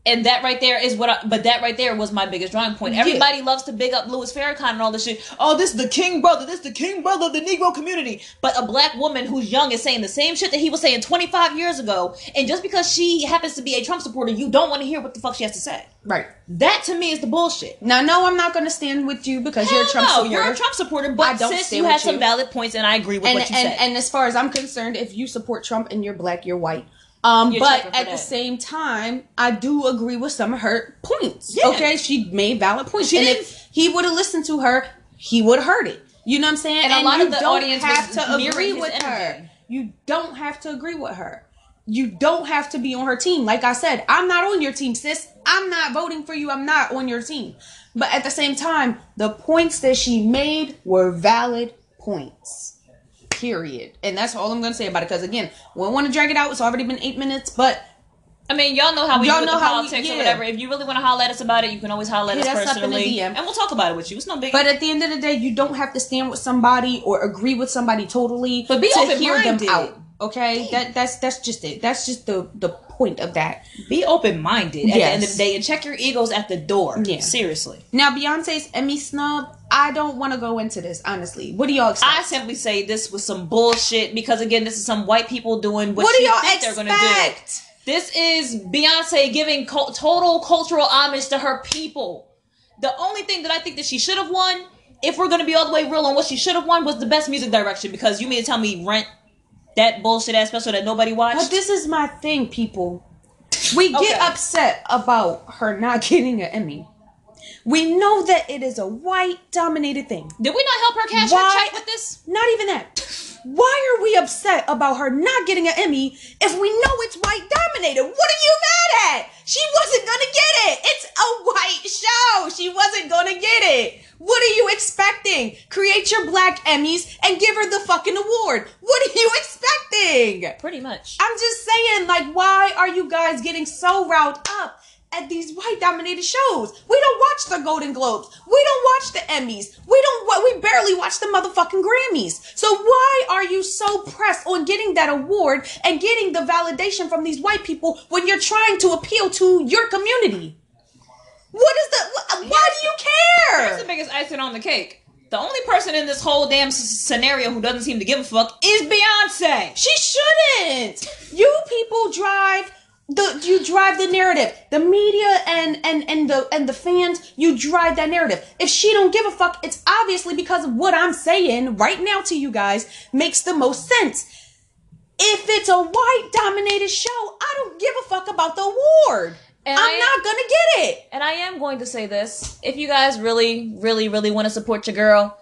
And that right there is what I, but that right there was my biggest drawing point. Yeah. Everybody loves to big up Louis Farrakhan and all this shit. Oh, this is the king brother. This is the king brother of the Negro community. But a black woman who's young is saying the same shit that he was saying 25 years ago. And just because she happens to be a Trump supporter, you don't want to hear what the fuck she has to say. Right. That to me is the bullshit. Now, no, I'm not going to stand with you because you're a Hell Trump no, supporter. you're a Trump supporter, I but don't sis, stand you had some valid points, and I agree with and, what you and, said. and as far as I'm concerned, if you support Trump and you're black, you're white. Um, but at the same time, I do agree with some of her points. Yeah. Okay, she made valid points, She and did. if he would have listened to her, he would have heard it. You know what I'm saying? And a lot of the don't audience have to agree with her. You don't have to agree with her. You don't have to be on her team. Like I said, I'm not on your team, sis. I'm not voting for you. I'm not on your team. But at the same time, the points that she made were valid points. Period. And that's all I'm going to say about it. Because again, we don't want to drag it out. It's already been eight minutes. But I mean, y'all know how we Y'all do with know the how we- politics yeah. or whatever. If you really want to holler at us about it, you can always holler at Hit us us up in the personally, DM. and we'll talk about it with you. It's no big. but at the end of the day, you don't have to stand with somebody or agree with somebody totally. But be to hear them open-minded. out. Okay, that that's that's just it. That's just the the point of that. be open minded at the end of Yes. the day and check your egos at the door. Yeah. Seriously. Now, Beyonce's Emmy snub. I don't want to go into this honestly. What do y'all expect? I simply say this was some bullshit because again, this is some white people doing what, what do y'all think they're gonna do. expect? This is Beyonce giving co- total cultural homage to her people. The only thing that I think that she should have won, if we're gonna be all the way real on what she should have won, was the best music direction. Because you mean to tell me Rent, that bullshit ass special that nobody watched? But this is my thing, people. We get Okay. upset about her not getting an Emmy. We know that it is a white dominated thing. Did we not help her cash Why- her check with this? Not even that. Why are we upset about her not getting an Emmy if we know it's white dominated? What are you mad at? She wasn't gonna get it. It's a white show. She wasn't gonna get it. What are you expecting? Create your black Emmys and give her the fucking award. What are you expecting? Pretty much. I'm just saying, like, why are you guys getting so riled up at these white dominated shows? We don't watch the Golden Globes. We don't watch the Emmys. We don't. We barely watch the motherfucking Grammys. So why are you so pressed on getting that award and getting the validation from these white people when you're trying to appeal to your community? What is the? wh- Why do you care? Here's the biggest icing on the cake. The only person in this whole damn s- scenario who doesn't seem to give a fuck is Beyonce. She shouldn't. You people drive the you drive the narrative. The media and and and the and the fans, you drive that narrative. If she don't give a fuck, it's obviously because of what I'm saying right now to you guys makes the most sense. If it's a white dominated show, I don't give a fuck about the award. And I'm I- not gonna get it. And I am going to say this. If you guys really, really, really want to support your girl,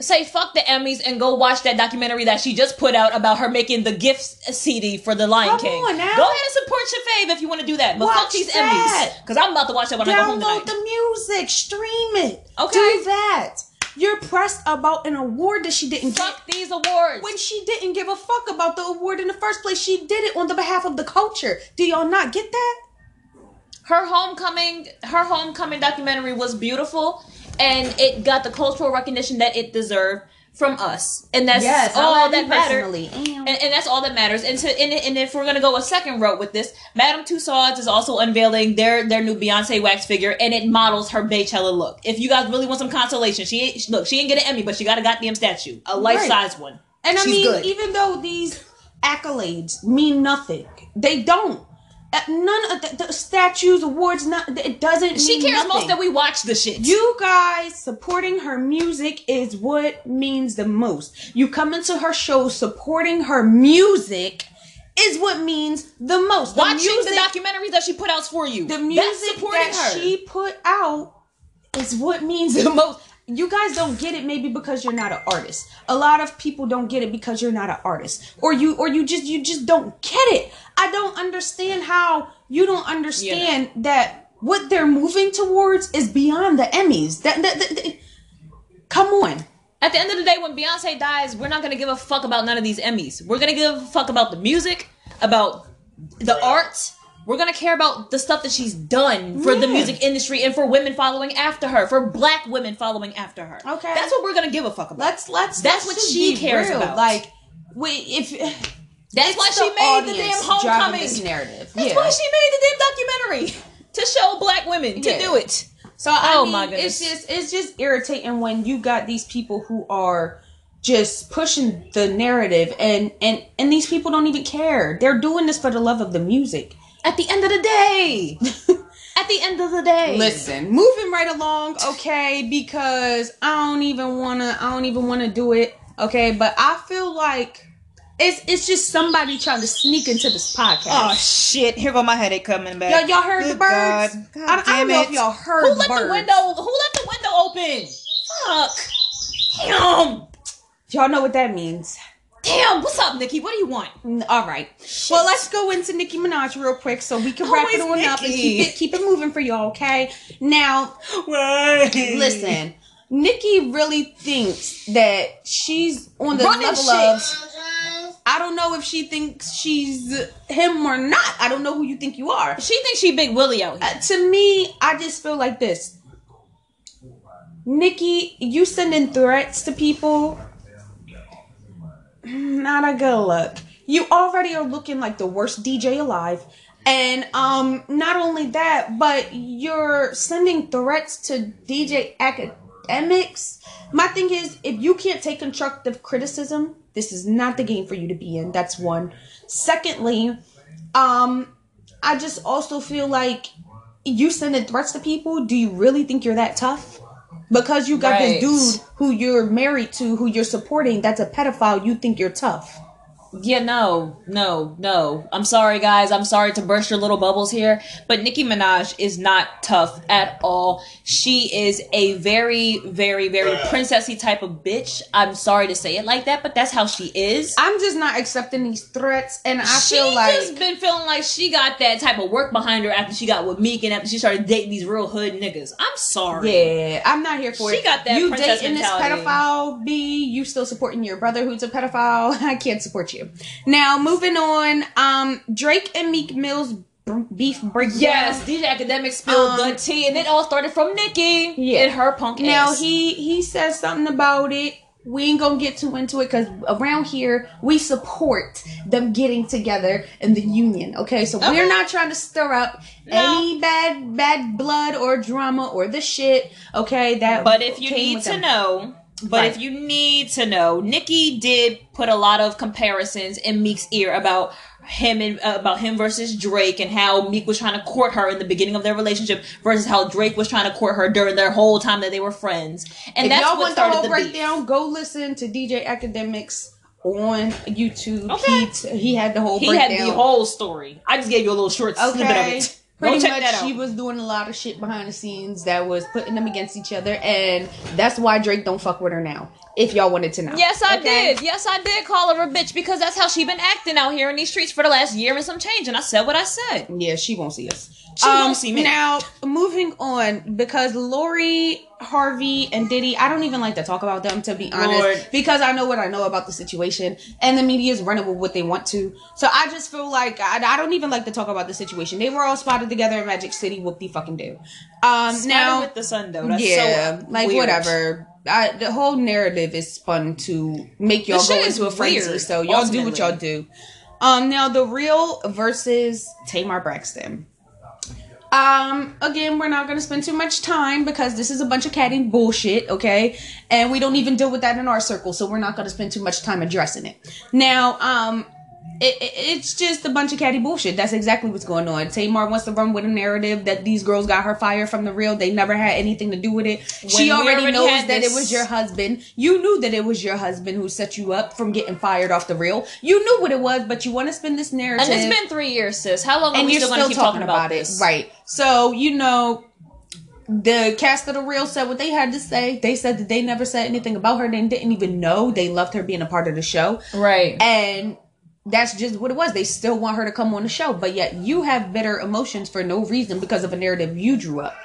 say fuck the Emmys and go watch that documentary that she just put out about her making the gifts CD for the Lion Come King. on now. Go ahead and support your fave if you want to do that. But fuck these that. Emmys. Because I'm about to watch that when I go home Download tonight. the music, stream it. Okay. Do that. You're pressed about an award that she didn't get. these awards. when she didn't give a fuck about the award in the first place. She did it on the behalf of the culture. Do y'all not get that? her homecoming her homecoming documentary was beautiful and it got the cultural recognition that it deserved from us, and that's Yes, all that matters. And, and that's all that matters. And to and, and if we're gonna go a second route with this, Madame Tussauds is also unveiling their their new Beyonce wax figure, and it models her Beychella look. If you guys really want some consolation, she ain't, look she ain't get an Emmy, but she got a goddamn statue, a life size one. And I mean, good. even though these accolades mean nothing, they don't. Uh, None of the, the statues, awards, not it doesn't. She cares nothing. most that we watch the shit. You guys supporting her music is what means the most. You come into her show supporting her music is what means the most. The watching music, the documentaries that she put out for you. the music that her. she put out is what means the most. You guys don't get it maybe because you're not an artist. A lot of people don't get it because you're not an artist. Or you or you just you just don't get it. I don't understand how you don't understand that what they're moving towards is beyond the Emmys. That, that, that- that- come on. At the end of the day, when Beyonce dies, we're not gonna give a fuck about none of these Emmys. We're gonna give a fuck about the music, about the art. We're gonna care about the stuff that she's done for the music industry and for women following after her, for black women following after her. Okay. that's what we're gonna give a fuck about. Let's let's That's let's what she cares real. about. Like wait if That's why she made the damn homecoming. this narrative. That's yeah. why she made the damn documentary to show black women to Yeah. do it. So I Oh mean, my it's just it's just irritating when you got these people who are just pushing the narrative and and and these people don't even care. They're doing this for the love of the music. At the end of the day, at the end of the day, Listen, moving right along, okay, because I don't even wanna I don't even wanna do it, okay, but I feel like it's it's just somebody trying to sneak into this podcast. Oh shit! Here go my headache coming back. Y'all, y'all heard Good the birds? God. God I, I don't damn know it. if y'all heard Who the left birds. the window? Who left the window open? Fuck. Damn. Y'all know what that means. Damn. What's up, Nicki? What do you want? All right. Well, let's go into Nicki Minaj real quick so we can wrap it on up and keep it keep it moving for y'all. Okay. Now, Why? listen. Nicki really thinks that she's on the Running level shit. of. I don't know if she thinks she's him or not. I don't know who you think you are. She thinks she Big Willie out here. Uh, to me, I just feel like this. Nicki, you sending threats to people. Not a good look. You already are looking like the worst DJ alive. And um not only that, but you're sending threats to DJ Akademiks. My thing is if you can't take constructive criticism, this is not the game for you to be in. That's one. Secondly, um I just also feel like you sending threats to people. Do you really think you're that tough? Because you got Right. this dude who you're married to, who you're supporting, that's a pedophile. You think you're tough? Yeah, no, no, no. I'm sorry, guys. I'm sorry to burst your little bubbles here, but Nicki Minaj is not tough at all. She is a very, very, very princessy type of bitch. I'm sorry to say it like that, but that's how she is. I'm just not accepting these threats, and I she feel like just been feeling like she got that type of work behind her after she got with Meek and after she started dating these real hood niggas. I'm sorry. yeah, I'm not here for She it. got that You dating mentality. this pedophile? B, you still supporting your brother who's a pedophile? I can't support you. Now moving on. Um, Drake and Meek Mill's beef breakdown. Yes, these Akademiks spilled Um, the tea, and it all started from Nicki Yeah. and her punk Now ass. he he says something about it. We ain't gonna get too into it because around here we support them getting together in the union. Okay, so Okay. we're not trying to stir up No. any bad bad blood or drama or the shit. Okay, that. But if you need to them. know, but Right. if you need to know, Nicki did put a lot of comparisons in Meek's ear about him and uh, about him versus Drake and how Meek was trying to court her in the beginning of their relationship versus how Drake was trying to court her during their whole time that they were friends. And if that's y'all what want the started whole the beef. breakdown, go listen to DJ Akademiks on YouTube. Okay. He t- he had the whole He breakdown. had the whole story. I just gave you a little short snippet of it. Pretty much, she was doing a lot of shit behind the scenes that was putting them against each other, and that's why Drake don't fuck with her now. If y'all wanted to know, Yes, I Okay? did. Yes, I did call her a bitch because that's how she been acting out here in these streets for the last year and some change. And I said what I said. Yeah, she won't see us. She won't see me. Now, moving on, because Lori, Harvey, and Diddy, I don't even like to talk about them to be honest, Lord. because I know what I know about the situation, and the media is running with what they want to. So I just feel like I, I don't even like to talk about the situation. They were all spotted together in Magic City. Whoop de fucking do. Um, Now now with the sun though. That's yeah, so like weird. whatever. I, the whole narrative is spun to make y'all go into a frenzy. weird, So y'all do what y'all do. Um, now the real versus Tamar Braxton. Um, again, we're not gonna spend too much time because this is a bunch of catty bullshit, okay? And we don't even deal with that in our circle, so we're not gonna spend too much time addressing it. Now, um, it, it- it's just a bunch of catty bullshit. That's exactly what's going on. Tamar wants to run with a narrative that these girls got her fired from the real. They never had anything to do with it. she already, already knows that this- it was your husband. You knew that it was your husband who set you up from getting fired off the real. You knew what it was, but you want to spin this narrative And it's been three years, sis. How long are and we you're still, talking, talking about, this? it, right? So you know, the cast of the real said what they had to say. They said that they never said anything about her. They didn't even know they loved her being a part of the show, Right. and that's just what it was. They still want her to come on the show, but yet you have bitter emotions for no reason because of a narrative you drew up.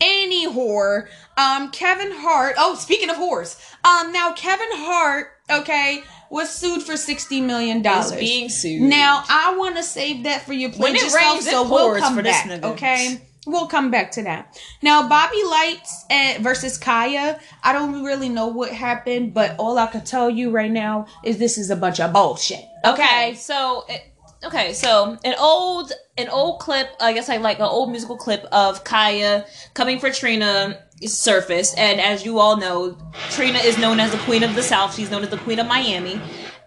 Any whore, um, Kevin Hart. Oh, speaking of whores, um, now Kevin Hart, okay, was sued for sixty million dollars. Being sued. Now I want to save that for your When it yourself, rains, it so we'll pours come for this back. nigga. Okay, we'll come back to that. Now Bobby Lytes and versus Khia. I don't really know what happened, but all I can tell you right now is this is a bunch of bullshit. Okay, so it, okay, so an old an old clip, I guess I like an old musical clip of Khia coming for Trina surfaced, and as you all know, Trina is known as the Queen of the South. She's known as the Queen of Miami,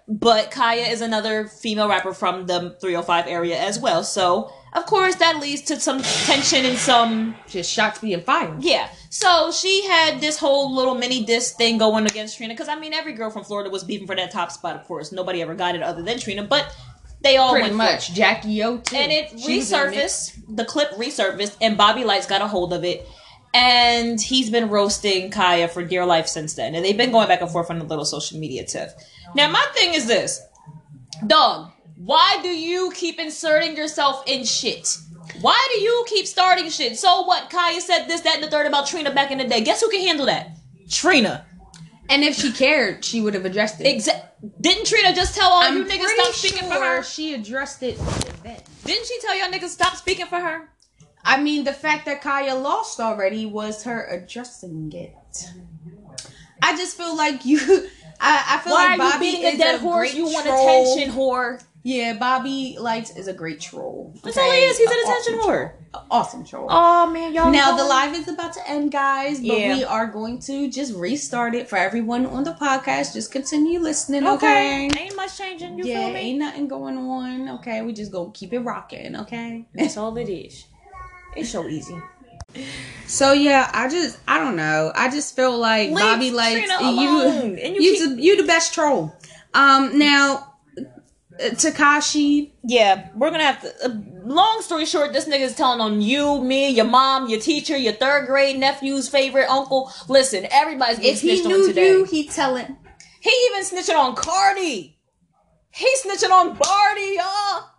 but Khia is another female rapper from the 305 area as well. So of course that leads to some tension and some Just shots being fired. yeah. So she had this whole little mini disc thing going against Trina. Because, I mean, every girl from Florida was beefing for that top spot, of course. Nobody ever got it other than Trina. But they all Pretty went for it. much, Jackie O too. And it She was in it. resurfaced. The clip resurfaced, and Bobby Lytes got a hold of it. And he's been roasting Khia for dear life since then. And they've been going back and forth on the little social media tiff. Now, my thing is this Dog, why do you keep inserting yourself in shit? Why do you keep starting shit? So what? Khia said this, that, and the third about Trina back in the day. Guess who can handle that? Trina. And if she cared, she would have addressed it. Exa- Didn't Trina just tell all I'm you niggas stop speaking for her? she addressed it then. Didn't she tell y'all niggas stop speaking for her? I mean, the fact that Khia lost already was her addressing it. I just feel like you. I, I feel Why like are you Bobby is a dead a horse? You want troll. attention, whore. Yeah, Bobby Lytes is a great troll. That's all he is. He's an attention awesome whore. troll. Awesome troll. Oh man, y'all. now know- the live is about to end, guys, but Yeah. we are going to just restart it for everyone on the podcast. Just continue listening, okay? Okay, ain't much changing. You yeah, feel me? ain't nothing going on. Okay, we just gonna keep it rocking. Okay. That's all it is. It's so easy. So yeah, I just I don't know. I just feel like Leave Bobby Lytes, you. you You keep- the, you the best troll. Um, now Tekashi. Yeah, we're gonna have to. Uh, long story short, this nigga's telling on you, me, your mom, your teacher, your third grade nephew's favorite uncle. Listen, everybody's getting If he snitched on knew today. you, he telling. He even snitching on Cardi. He snitching on Barty, y'all.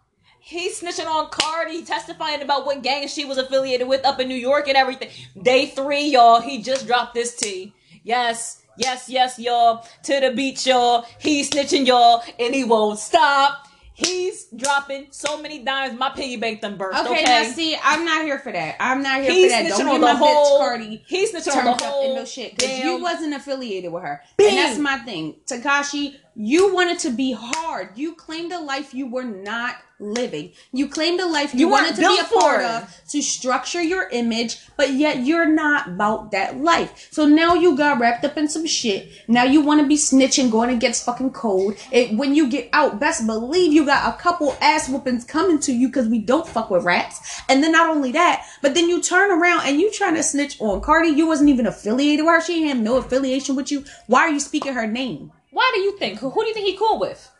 He snitching on Cardi, testifying about what gang she was affiliated with up in New York and everything. Day three, y'all. He just dropped this tea. Yes, yes, yes, y'all. To the beach, y'all. He's snitching, y'all, and he won't stop. He's dropping so many dimes. My piggy bank them burst. Okay, Okay, now see, I'm not here for that. I'm not here He's for that. Don't on get my whole. bitch Cardi He's snitching on up the whole. no shit because you wasn't affiliated with her, Bing. and that's my thing. Tekashi, you wanted to be hard. You claimed a life you were not living. You claimed a life you, You wanted to be a part of to structure your image, but yet you're not about that life. So now you got wrapped up in some shit. Now you want to be snitching, going against fucking code. It, when you get out, best believe you got a couple ass whoopings coming to you because we don't fuck with rats. And then not only that, but then you turn around and you trying to snitch on Cardi. You wasn't even affiliated with her. She had no affiliation with you. Why are you speaking her name? Why do you think? Who, who do you think he cool with?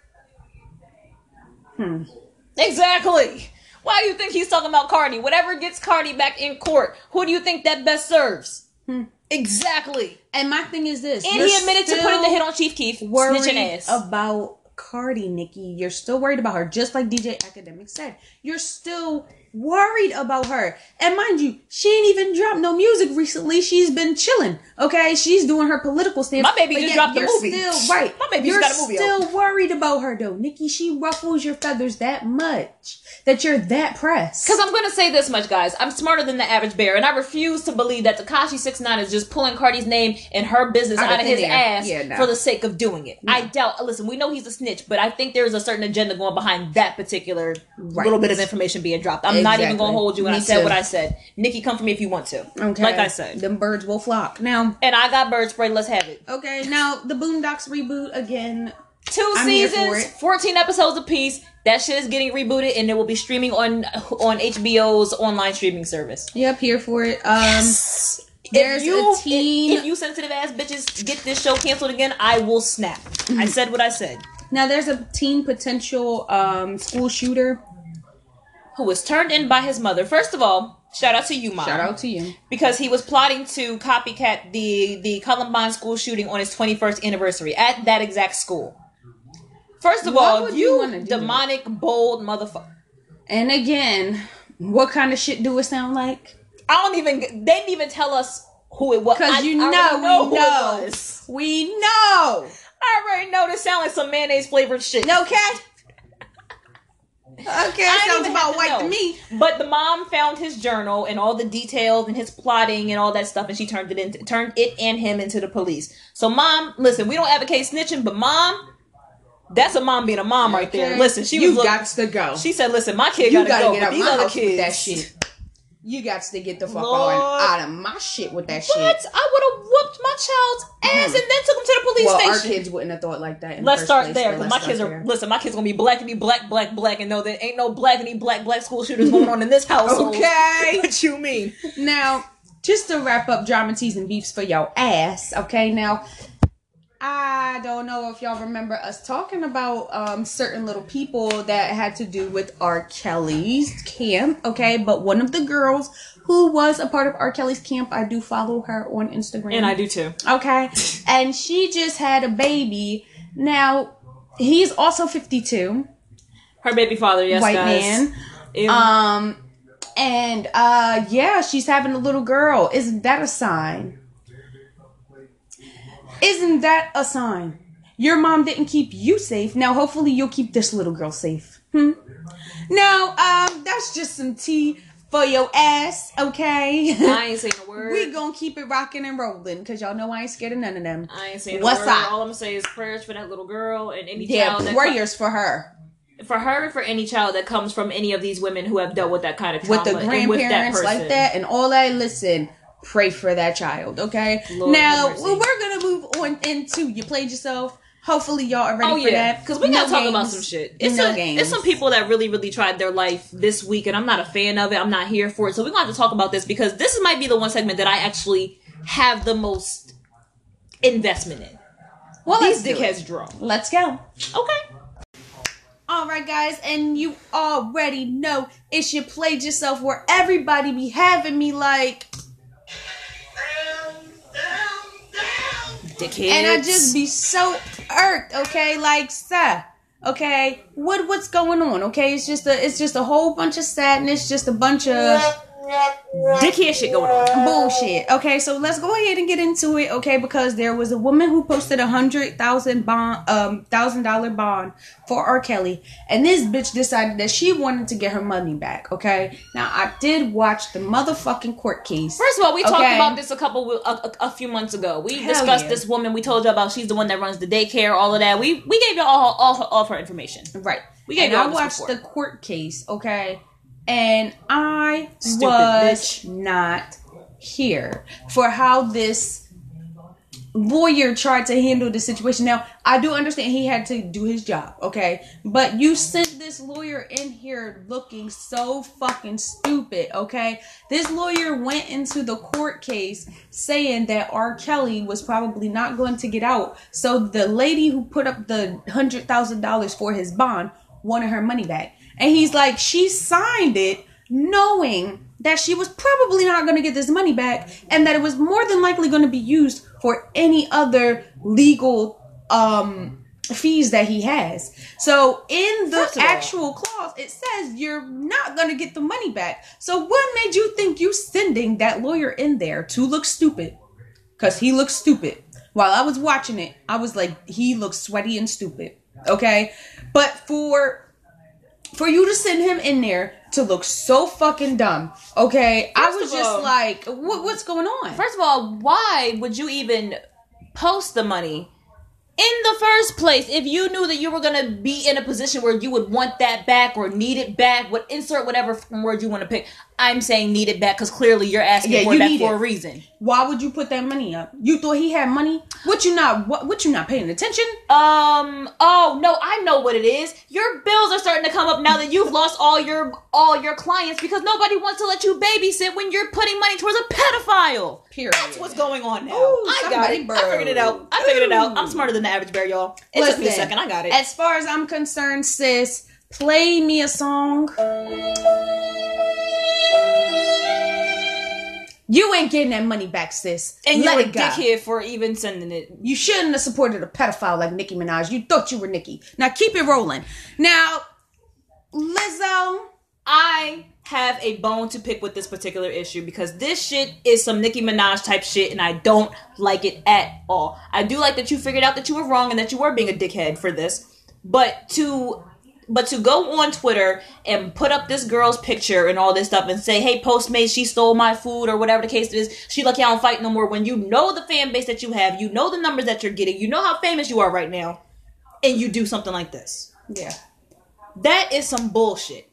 Hmm. Exactly. Why do you think he's talking about Cardi? Whatever gets Cardi back in court, who do you think that best serves? Hmm. Exactly. And my thing is this. And he admitted to putting the hit on Chief Keef, worried snitching ass. about Cardi, Nicki. You're still worried about her, just like DJ Academic said. You're still worried about her. And mind you, she ain't even dropped no music recently. She's been chilling. Okay, she's doing her political stance. My baby just dropped you're movie. Still right. My baby just you're got a movie out. Still worried about her though, Nicki. She ruffles your feathers that much that you're that pressed. Because I'm gonna say this much, guys. I'm smarter than the average bear, and I refuse to believe that Tekashi Six Nine is just pulling Cardi's name and her business Out out, of his air. ass Yeah, no. for the sake of doing it. I doubt. Listen, we know he's a snitch, but I think there is a certain agenda going behind that particular Right. little bit of information being dropped. I'm not even gonna hold you when Me I said too. what I said. Nicki, come for me if you want to. okay, Like I said. them birds will flock now. And I got bird spray. Let's have it. Okay, now the Boondocks reboot again. Two I'm here for seasons, it. 14 episodes apiece. That shit is getting rebooted, and it will be streaming on on HBO's online streaming service. Yep, here for it. Um, there's if you, a teen. If, if you sensitive ass bitches get this show canceled again, I will snap. I said what I said. now there's a teen potential um school shooter. Who was turned in by his mother? First of all, shout out to you, mom. Shout out to you. because he was plotting to copycat the the Columbine school shooting on his 21st anniversary at that exact school. First of Why all, you you, wanna that? demonic, bold motherfucker. And again, what kind of shit do it sound like? I don't even. They didn't even tell us who it was. Because you I know, know we know, we know. I already know this sound like some mayonnaise flavored shit. Okay. Okay, I didn't sounds about to white to me. But the mom found his journal and all the details and his plotting and all that stuff, and she turned it into turned it and him into the police. So, mom, listen, we don't advocate snitching, but mom, that's a mom being a mom right there. Okay. Listen, she you was got to go. she said, "Listen, my kid gotta, gotta go, get but out these other kids, with that shit. You got to get the fuck Lord. out of my shit with that shit. What? shit. I would have whooped my child's ass and then took him to the police Well, our kids wouldn't have thought like that. In Let's the start place, there. let's my kids are there. listen. My kids gonna be black and be black, black, black, and know that ain't no black any black black school shooters going on in this household. Okay. what you mean? Now, just to wrap up drama teas and beefs for your ass, okay? Now, I don't know if y'all remember us talking about um, certain little people that had to do with R. Kelly's camp, okay? But one of the girls who was a part of R. Kelly's camp, I do follow her on Instagram. And I do too. Okay. and she just had a baby. Now, he's also 52, Her baby father, yes, white guys. man. Ew. Um, and uh, yeah, she's having a little girl. Isn't that a sign? Isn't that a sign? Your mom didn't keep you safe. Now, hopefully, you'll keep this little girl safe. Hmm. Now, um, that's just some tea for your ass, okay? I ain't saying a word. we gonna keep it rocking and rolling because y'all know I ain't scared of none of them. I ain't saying What's a word. up? All I'm gonna say is prayers for that little girl and any Yeah, child that prayers for her for her and for any child that comes from any of these women who have dealt with that kind of trauma with the and with that grandparents like that and all that. Listen, pray for that child, okay? Lord now well, we're gonna move on into you played yourself. Hopefully, y'all are ready Oh for yeah, that because we No gotta talk about some shit. It's no a, games. it's some people that really, really tried their life this week, and I'm not a fan of it. I'm not here for it. So we're gonna have to talk about this because this might be the one segment that I actually have the most investment in. Well, These let's dickheads draw. Let's go. Okay. All right, guys, and you already know it's your played yourself where everybody be having me like, Dickheads. and I just be so irked. Okay, like, sir. Okay, what what's going on? Okay, it's just a it's just a whole bunch of sadness, just a bunch of dickhead shit going on. bullshit. Okay, so let's go ahead and get into it. Okay, because there was a woman who posted a hundred thousand bond, um, thousand dollar bond for R. Kelly, and this bitch decided that she wanted to get her money back. Okay, now I did watch the motherfucking court case. First of all, we talked about this a couple a, a, a few months ago. We Hell discussed yeah. this woman. We told you about she's the one that runs the daycare, all of that. We we gave you all all, her- all of her information. Right. We gave and you all I watched before. the court case, okay? And I Stupid was bitch. not here for how this lawyer tried to handle the situation. Now, I do understand he had to do his job, okay? But you sent this lawyer in here looking so fucking stupid, okay? This lawyer went into the court case saying that R. Kelly was probably not going to get out. So the lady who put up the $100,000 for his bond wanted her money back. And he's like, she signed it knowing that she was probably not going to get this money back and that it was more than likely going to be used for any other legal um fees that he has. So in the of all- actual clause, it says you're not gonna get the money back. So what made you think you sending that lawyer in there to look stupid? Cause he looks stupid. While I was watching it, I was like, he looks sweaty and stupid. Okay, but for for you to send him in there to look so fucking dumb, okay, I was just all- like, what, what's going on? First of all, why would you even post the money in the first place if you knew that you were gonna be in a position where you would want that back or need it back? What insert whatever word you want to pick. I'm saying need it back because clearly you're asking Yeah, for you that need for it. a reason. Why would you put that money up? You thought he had money? What you not? What? What you not paying attention? Um. Oh no, I know what it is. Your bills are starting to come up now that you've lost all your all your clients because nobody wants to let you babysit when you're putting money towards a pedophile. Period. That's what's going on now. Ooh, I got somebody it. I figured it out. broke. I figured it out. I'm smarter than the average bear, y'all. It took me a second. I got it. As far as I'm concerned, sis, play me a song. You ain't getting that money back, sis. and Let you're a dickhead for even sending it. You shouldn't have supported a pedophile like Nicki Minaj. You thought you were Nicki. Now keep it rolling. Now, Lizzo. I have a bone to pick with this particular issue because this shit is some Nicki Minaj type shit and I don't like it at all. I do like that you figured out that you were wrong and that you were being a dickhead for this. But to but to go on Twitter and put up this girl's picture and all this stuff and say, "Hey, Postmates, she stole my food" or whatever the case is, she lucky I don't fight no more. When you know the fan base that you have, you know the numbers that you're getting, you know how famous you are right now, and you do something like this. Yeah. That is some bullshit.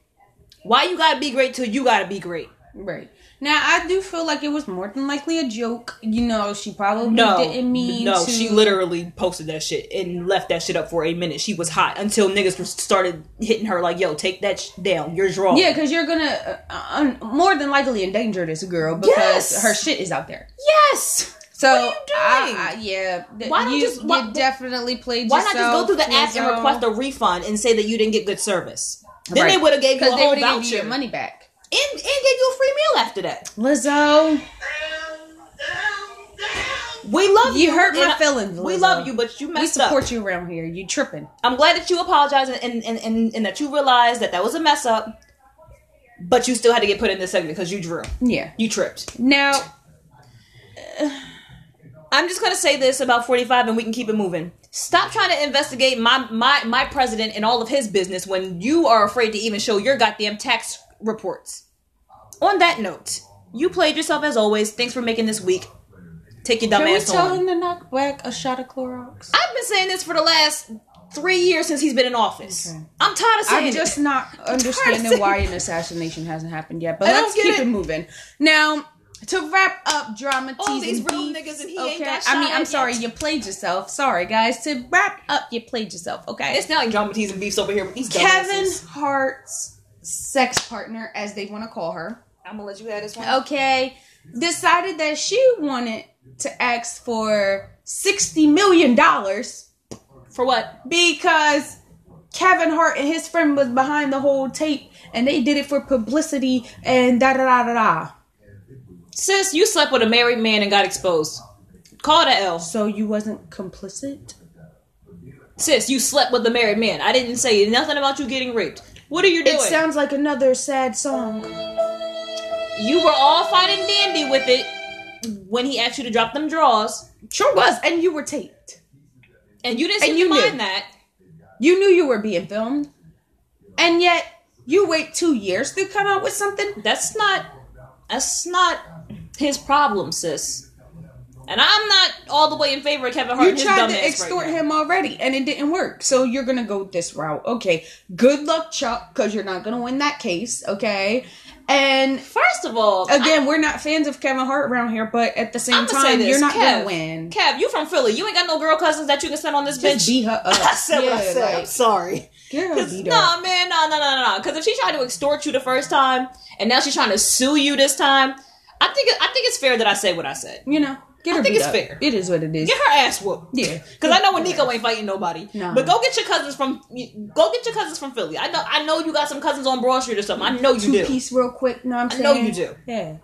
Why you gotta be great till you gotta be great? Right. Now I do feel like it was more than likely a joke. You know, she probably No, didn't mean no. to. She literally posted that shit and left that shit up for a minute. She was hot until niggas started hitting her like, "Yo, take that sh- down. You're wrong." Yeah, because you're gonna uh, un- more than likely endanger this girl because Yes! her shit is out there. Yes. So What are you doing? I, I, yeah, th- Why you, just- why- you definitely played Why not just go through the app and request a refund and say that you didn't get good service? Then Right. they would have gave you a whole voucher you your money back. And, and gave you a free meal after that. Lizzo, We love you. you hurt my and I- feelings. We love you, but you We messed support up. you around here. You tripping? I'm glad that you apologized and, and, and, and that you realized that that was a mess up. But you still had to get put in this segment because you drew. Yeah. You tripped. Now, I'm just gonna say this about 45 and we can keep it moving. Stop trying to investigate my my my president and all of his business when you are afraid to even show your goddamn tax reports. On that note, you played yourself as always. Thanks for making this week. Take your dumb can we ass tell on. him to knock back a shot of Clorox? I've been saying this for the last three years since he's been in office. Okay. I'm tired of saying I'm just it. not understanding why an assassination hasn't happened yet. But I let's keep it. it. moving. Now, to wrap up drama All these teasing real beef, niggas and he okay? ain't got I mean, I'm sorry, yet. you played yourself. Sorry, guys. To wrap up, you played yourself. Okay. It's not like drama teas and beefs over here. With these Kevin dumbasses. Hart's sex partner, as they want to call her, I'm gonna let you have this one. okay, decided that she wanted to ask for sixty million dollars For what? because Kevin Hart and his friend was behind the whole tape and they did it for publicity and da da da da da. Sis, you slept with a married man and got exposed. Call the L. So you wasn't complicit? Sis, you slept with a married man. I didn't say nothing about you getting raped. What are you doing? It sounds like another sad song. you were all fine and dandy with it when he asked you to drop them drawers, Sure was, and you were taped. and you didn't And seem you to knew. mind that. You knew you were being filmed, and yet you wait two years to come out with something. That's not. That's not his problem, sis. And I'm not all the way in favor of Kevin Hart. You tried to extort right him already, and it didn't work. So you're gonna go this route. Okay, good luck, Chuck, because you're not gonna win that case. Okay, and First of all, again, we're not fans of Kevin Hart around here, but at the same I'm gonna say time, this, you're not Kev, gonna win. Kev, you from Philly? You ain't got no girl cousins that you can send on this Just bench. beat her up. I said what I Yeah, said. I'm sorry. get her beat nah, up. man, no, no, no, no, no. Because if she tried to extort you the first time, and now she's trying to sue you this time, I think I think it's fair that I say what I said. You know, get I her think beat it's up. fair. It is what it is. Get her ass whooped. Yeah, Because I know when Nico ain't fighting nobody. No. But go get your cousins from go get your cousins from Philly. I know I know you got some cousins on Broad Street or something. I know you two do. piece real quick. No, I'm I saying. know you do. Yeah,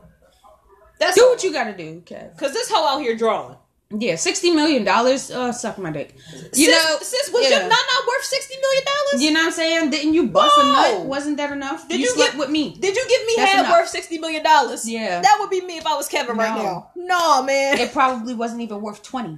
That's do what you gotta do, Kev. Because this hoe out here drawing. Yeah, sixty million dollars. Uh, suck my dick. You sis, know, sis was yeah. your nana worth sixty million dollars? You know what I'm saying? Didn't you bust a No. nut? Wasn't that enough? Did you, you slept get- with me. Did you give me That's head enough. worth sixty million dollars? Yeah. that would be me if I was Kevin right now. No, man, It probably wasn't even worth twenty.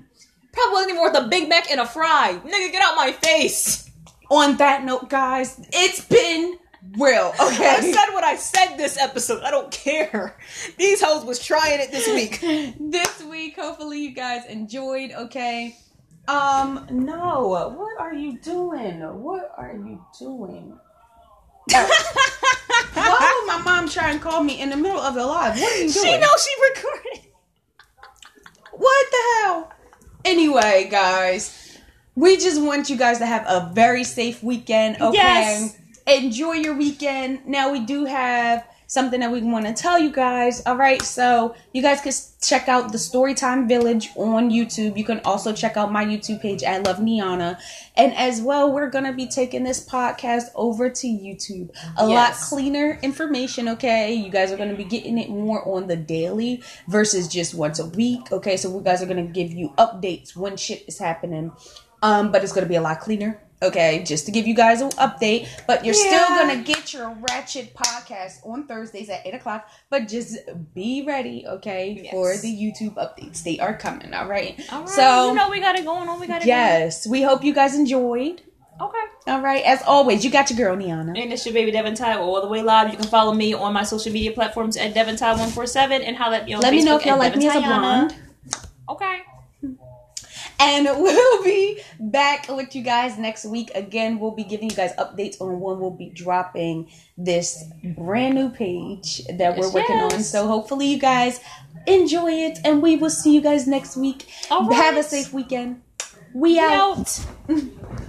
probably wasn't even worth a Big Mac and a fry. Nigga, get out my face. On that note, guys, it's been real. Okay. I said what I said this episode. I don't care. These hoes was trying it this week. this week, hopefully you guys enjoyed. Okay. Um, no. What are you doing? What are you doing? Why would my mom try and call me in the middle of the live? What are you doing? She knows she recorded. What the hell? Anyway, guys, we just want you guys to have a very safe weekend. Okay. Yes. Enjoy your weekend. Now we do have something that we want to tell you guys. All right, so you guys can check out the Storytime Village on YouTube. You can also check out my YouTube page at Love Niana, and as well, we're gonna be taking this podcast over to YouTube. A lot cleaner information. Okay, you guys are gonna be getting it more on the daily versus just once a week. Okay, so we guys are gonna give you updates when shit is happening. Um, but it's gonna be a lot cleaner. Okay, just to give you guys an update. But you're still gonna get your ratchet podcast on Thursdays at eight o'clock. But just be ready, okay, Yes. for the YouTube updates. They are coming. All right. All right, So you know we got it going on. We got it. yes, we hope you guys enjoyed. Okay. All right. As always, you got your girl Niana. And it's your baby Devon Ty all the way live. You can follow me on my social media platforms at Devon Ty one four seven and holla at me on Let Facebook me know if y'all like me as a blonde. Okay. And we'll be back with you guys next week. Again, we'll be giving you guys updates on when we'll be dropping this brand new page that we're Yes, working on. So hopefully you guys enjoy it and we will see you guys next week. Have a safe weekend. We We out. out.